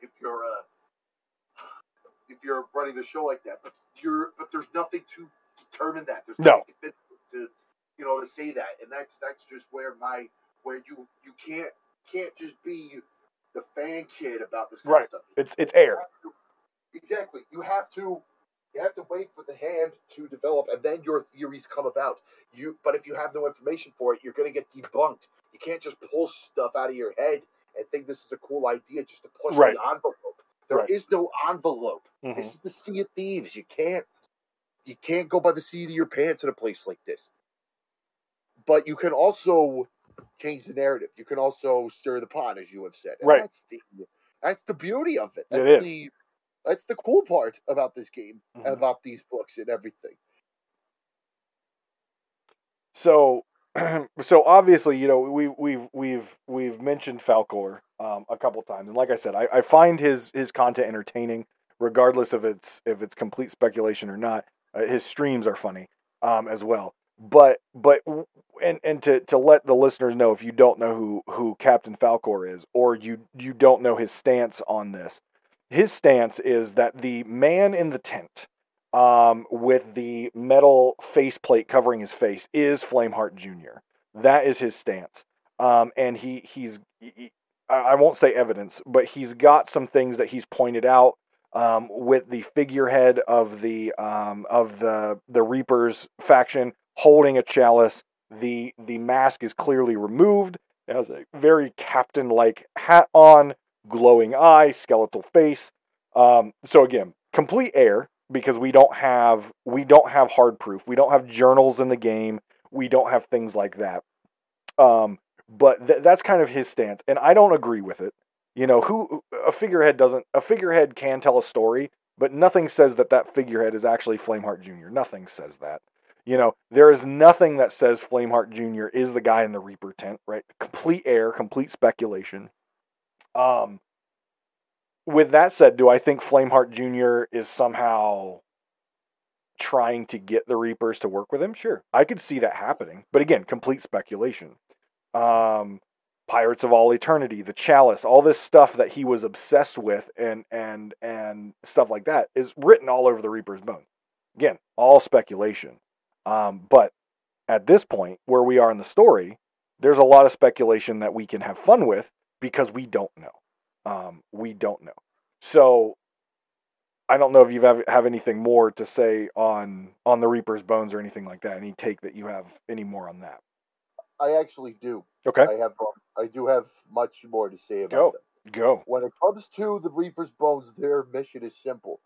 if you're uh if you're running the show like that. But you're but there's nothing to determine that. There's No. nothing to you know to say that, and that's that's just where my where you you can't can't just be the fan kid about this kind Right. of stuff. It's it's air. Exactly. You have to you have to wait for the hand to develop and then your theories come about. You but if you have no information for it, you're gonna get debunked. You can't just pull stuff out of your head and think this is a cool idea just to push Right. the envelope. There is Right. no envelope. Mhm. This is the sea of thieves. You can't you can't go by the seat of your pants in a place like this. But you can also change the narrative. You can also stir the pot, as you have said. And Right. That's the that's the beauty of it. It That's is. the that's the cool part about this game, Mhm. and about these books and everything. So, so obviously, you know, we we've we've we've mentioned Falcor um, a couple times, and like I said, I, I find his his content entertaining, regardless of its if it's complete speculation or not. Uh, his streams are funny um, as well. But but and and to to let the listeners know if you don't know who who Captain Falcor is, or you you don't know his stance on this, his stance is that the man in the tent um, with the metal faceplate covering his face is Flameheart Jr. That is his stance. Um, and he he's he, I won't say evidence, but he's got some things that he's pointed out um, with the figurehead of the um, of the the Reapers faction holding a chalice. The the mask is clearly removed. It has a very captain like hat on, glowing eye, skeletal face. Um, so again, complete air because we don't have we don't have hard proof. We don't have journals in the game. We don't have things like that. Um, but th- that's kind of his stance, and I don't agree with it. You know, who a figurehead doesn't a figurehead can tell a story, but nothing says that that figurehead is actually Flameheart Jr. Nothing says that. You know, there is nothing that says Flameheart Jr. is the guy in the Reaper tent, right? Complete air, complete speculation. Um, with that said, do I think Flameheart Jr. is somehow trying to get the Reapers to work with him? Sure. I could see that happening. But again, complete speculation. Um, Pirates of All Eternity, the Chalice, all this stuff that he was obsessed with and and and stuff like that is written all over the Reaper's bone. Again, all speculation. Um, but at this point, where we are in the story, there's a lot of speculation that we can have fun with because we don't know. Um, we don't know. So I don't know if you have have anything more to say on on the Reaper's bones or anything like that. Any take that you have any more on that? I actually do. Okay, I have. Um, I do have much more to say about Go. them. go. When it comes to the Reaper's Bones, their mission is simple: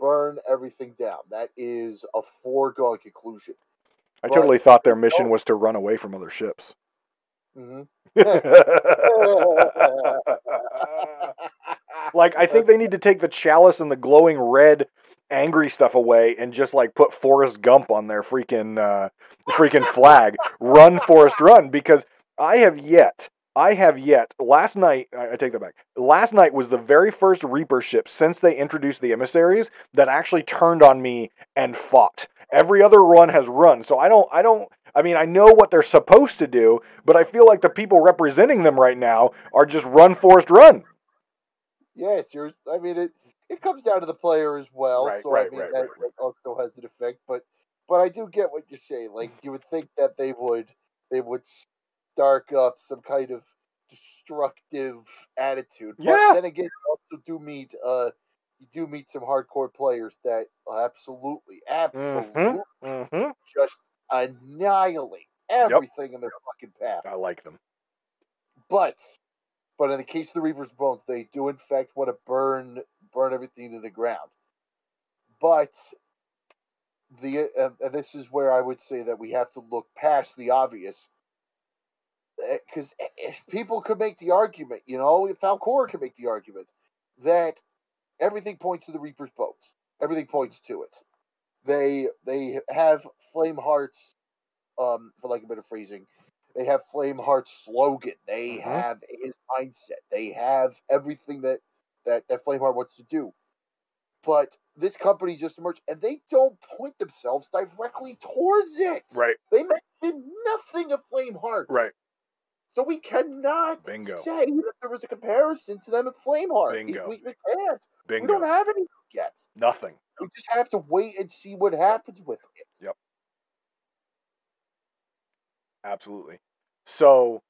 burn everything down. That is a foregone conclusion. I But- totally thought their mission was to run away from other ships. Hmm like I think they need to take the chalice and the glowing red angry stuff away and just like put Forrest Gump on their freaking uh freaking flag. Run Forrest run because I have yet I have yet last night I I take that back. Last night was the very first Reaper ship since they introduced the emissaries that actually turned on me and fought. Every other run has run. So I don't I don't I mean I know what they're supposed to do, but I feel like the people representing them right now are just run Forrest run. Yes, you're. I mean, it it comes down to the player as well. Right, so right, I mean, right, that, also has an effect. But but I do get what you're saying. Like you would think that they would they would start up some kind of destructive attitude. But Yeah. then again, you also do meet uh you do meet some hardcore players that absolutely, absolutely Mm-hmm. just annihilate everything in their fucking path. I like them. But but in the case of the Reaper's Bones, they do in fact want to burn burn everything to the ground. But the uh, and this is where I would say that we have to look past the obvious. Because if people could make the argument, you know, if Falcor could make the argument that everything points to the Reaper's Bones, everything points to it. They they have Flameheart's, um, for like a bit of phrasing, they have Flameheart's slogan. They Mhm. have his mindset. They have everything that that that Flameheart wants to do. But this company just emerged, and they don't point themselves directly towards it. Right, They mention nothing of Flame Flameheart. right. So we cannot Bingo. say that there was a comparison to them at Flameheart. Bingo. We, we can't. Bingo. We don't have any. Yet. Nothing. We just have to wait and see what happens with it. Yep. Absolutely. So,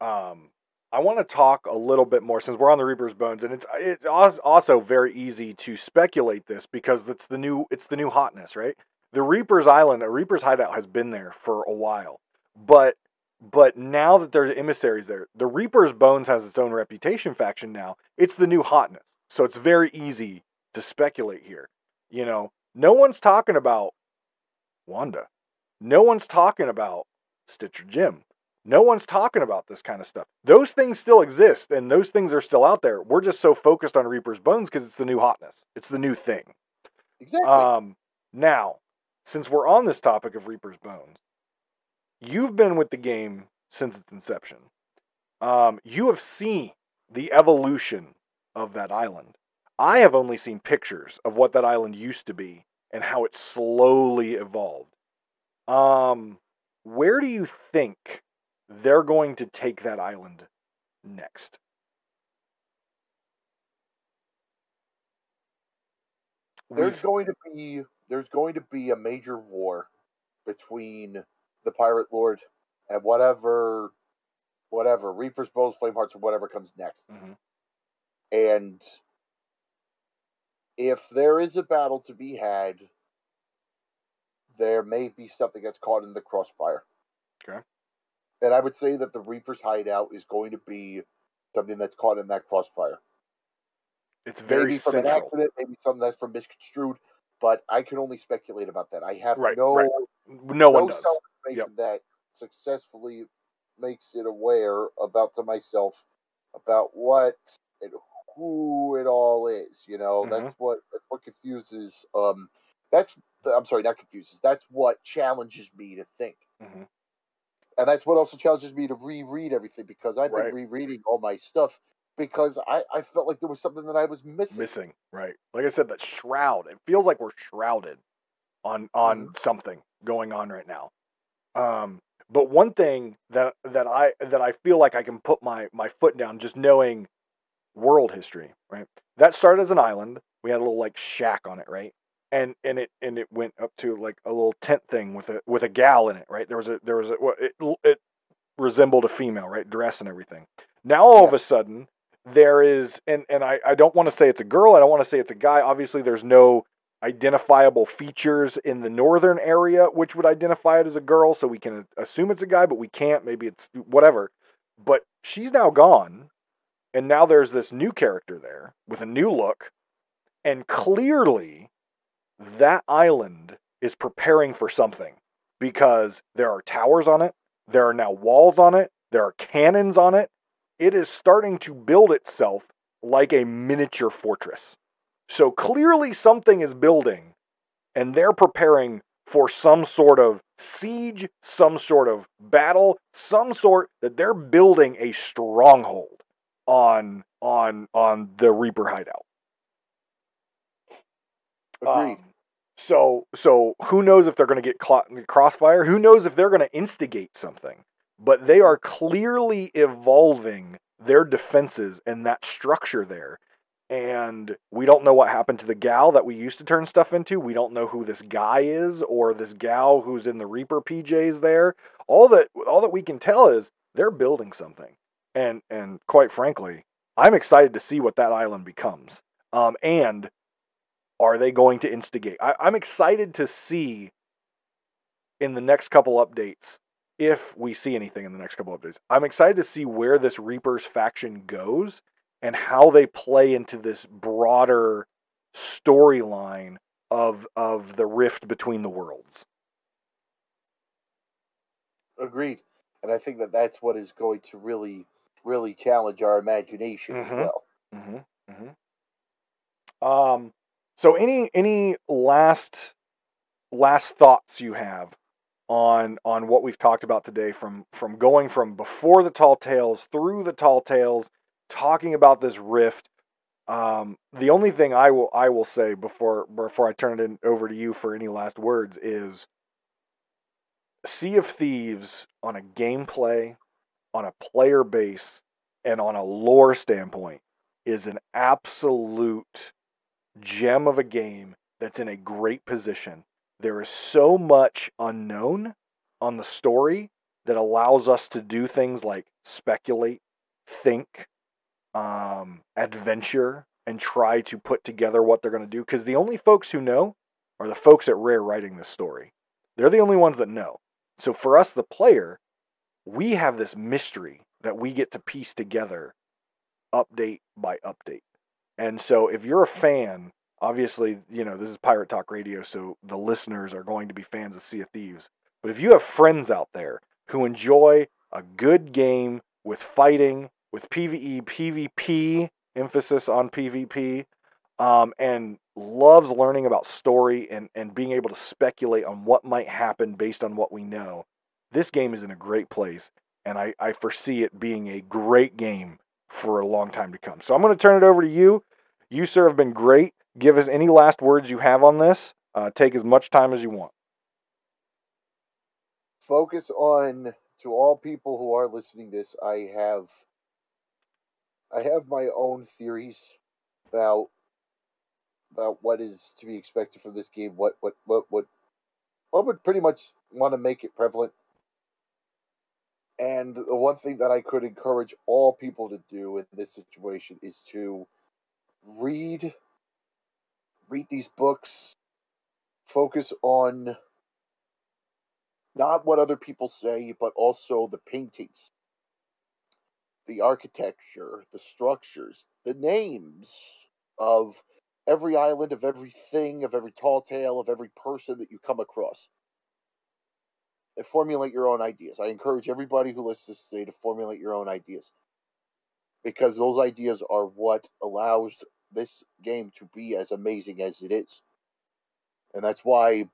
um, I want to talk a little bit more since we're on the Reaper's Bones, and it's it's also very easy to speculate this because it's the new it's the new hotness, right? The Reaper's Island, a Reaper's hideout, has been there for a while, but but now that there's emissaries there, the Reaper's Bones has its own reputation faction now. It's the new hotness, so it's very easy to speculate here. You know, no one's talking about Wanda. No one's talking about Stitcher Jim. No one's talking about this kind of stuff. Those things still exist and those things are still out there. We're just so focused on Reaper's Bones because it's the new hotness. It's the new thing. Exactly. Um, now, since we're on this topic of Reaper's Bones, you've been with the game since its inception. Um, you have seen the evolution of that island. I have only seen pictures of what that island used to be and how it slowly evolved. Um, where do you think they're going to take that island next? there's going to be there's going to be a major war between the pirate lord and whatever whatever Reaper's Bones flame hearts or whatever comes next Mhm. and if there is a battle to be had there may be something that's caught in the crossfire Okay. and i would say that the reaper's hideout is going to be something that's caught in that crossfire It's very maybe from an accident, maybe something that's from misconstrued, but I can only speculate about that. I have Right, no right. No one does. information that successfully makes it aware about to myself about what and who it all is. You know, Mhm. that's what that's what confuses. Um, that's I'm sorry, not confuses. That's what challenges me to think. Mhm. And that's what also challenges me to reread everything because I've Right. been rereading all my stuff because I, I felt like there was something that I was missing. missing right like i said that shroud it feels like we're shrouded on on Mm-hmm. something going on right now um but one thing that that i that i feel like i can put my my foot down just knowing world history right? That started as an island. We had a little like shack on it right? And and it and it went up to like a little tent thing with a with a gal in it right? There was a there was a well, it, it resembled a female right? Dress and everything. Now all of a sudden there is and and I, I don't want to say it's a girl i don't want to say it's a guy. Obviously there's no identifiable features in the northern area which would identify it as a girl so we can assume it's a guy but we can't. Maybe it's whatever. But she's now gone and now there's this new character there with a new look. And clearly that island is preparing for something because there are towers on it there are now walls on it there are cannons on it. It is starting to build itself like a miniature fortress. So clearly something is building and they're preparing for some sort of siege, some sort of battle, some sort that they're building a stronghold on on on the Reaper hideout. Agreed. Um, so so who knows if they're going to get caught in the crossfire? Who knows if they're going to instigate something? But they are clearly evolving their defenses and that structure there. And we don't know what happened to the gal that we used to turn stuff into. We don't know who this guy is or this gal who's in the Reaper PJs there. All that all that we can tell is they're building something. And and quite frankly, I'm excited to see what that island becomes. Um, and are they going to instigate? I, I'm excited to see in the next couple updates if we see anything in the next couple updates. I'm excited to see where this Reapers faction goes and how they play into this broader storyline of of the rift between the worlds. Agreed. And I think that that's what is going to really, really challenge our imagination Mhm. as well. Mm-hmm. Mm-hmm. Um. So any any last last thoughts you have on on what we've talked about today from from going from before the tall tales through the tall tales talking about this rift um the only thing i will i will say before before i turn it in, over to you for any last words is sea of thieves on a gameplay on a player base and on a lore standpoint is an absolute gem of a game that's in a great position. There is so much unknown on the story that allows us to do things like speculate, think, um, adventure, and try to put together what they're going to do. Because the only folks who know are the folks at Rare writing this story. They're the only ones that know. So for us, the player, we have this mystery that we get to piece together update by update. And so if you're a fan, obviously, you know, this is Pirate Talk Radio, so the listeners are going to be fans of Sea of Thieves. But if you have friends out there who enjoy a good game with fighting, with PvE, PvP, emphasis on PvP, um, and loves learning about story and, and being able to speculate on what might happen based on what we know, this game is in a great place. And I, I foresee it being a great game for a long time to come. So I'm going to turn it over to you. You, sir, have been great. Give us any last words you have on this. Uh, take as much time as you want. Focus on to all people who are listening this. I have I have my own theories about about what is to be expected from this game. What what what what what would pretty much want to make it prevalent. And the one thing that I could encourage all people to do in this situation is to read read these books, focus on not what other people say, but also the paintings, the architecture, the structures, the names of every island, of everything, of every tall tale, of every person that you come across. Formulate your own ideas. I encourage everybody who listens today to formulate your own ideas. Because those ideas are what allows this game to be as amazing as it is. And that's why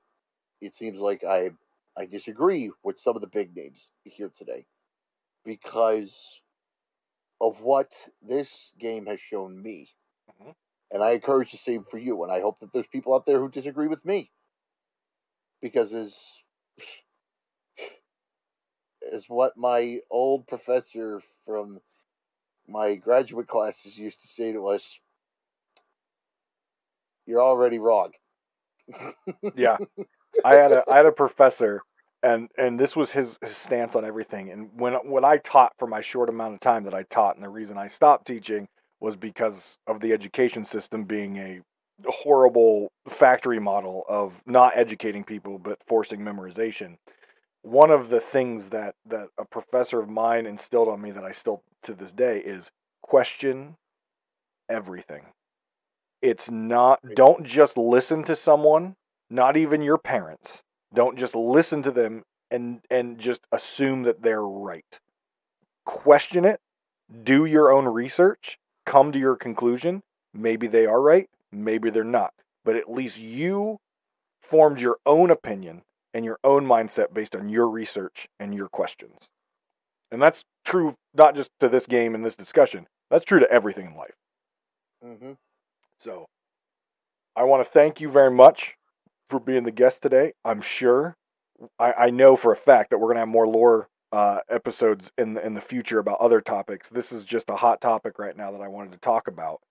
it seems like I I disagree with some of the big names here today. Because of what this game has shown me. Mm-hmm. And I encourage the same for you. And I hope that there's people out there who disagree with me. Because as as what my old professor from my graduate classes used to say to us, you're already wrong. yeah. I had a I had a professor and and this was his, his stance on everything. And when when I taught for my short amount of time that I taught, and the reason I stopped teaching was because of the education system being a horrible factory model of not educating people but forcing memorization. One of the things that that a professor of mine instilled on me that I still to this day is question everything. It's not don't just listen to someone, not even your parents don't just listen to them and and just assume that they're right. Question it, do your own research, come to your conclusion. Maybe they are right, maybe they're not. But at least you formed your own opinion and your own mindset based on your research and your questions. And that's true not just to this game and this discussion. That's true to everything in life. Mm-hmm. So, I want to thank you very much for being the guest today. I'm sure, I, I know for a fact that we're gonna have more lore uh, episodes in the, in the future about other topics. This is just a hot topic right now that I wanted to talk about.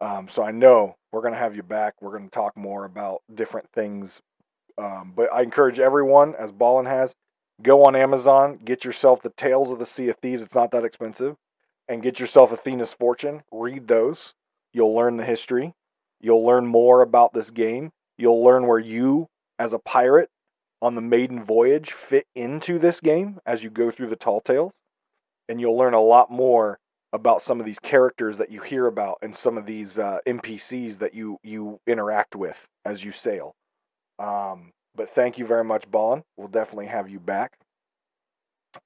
Um, so I know we're gonna have you back. We're gonna talk more about different things. Um, but I encourage everyone, as Ballin has, go on Amazon, get yourself the Tales of the Sea of Thieves. It's not that expensive, and get yourself Athena's Fortune. Read those. You'll learn the history. You'll learn more about this game. You'll learn where you, as a pirate on the maiden voyage, fit into this game as you go through the tall tales. And you'll learn a lot more about some of these characters that you hear about and some of these uh, NPCs that you, you interact with as you sail. Um, but thank you very much, Ballin. We'll definitely have you back.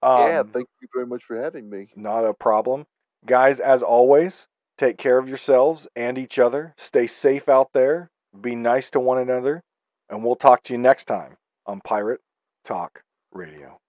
Um, yeah, thank you very much for having me. Not a problem. Guys, as always, take care of yourselves and each other. Stay safe out there. Be nice to one another, and we'll talk to you next time on Pirate Talk Radio.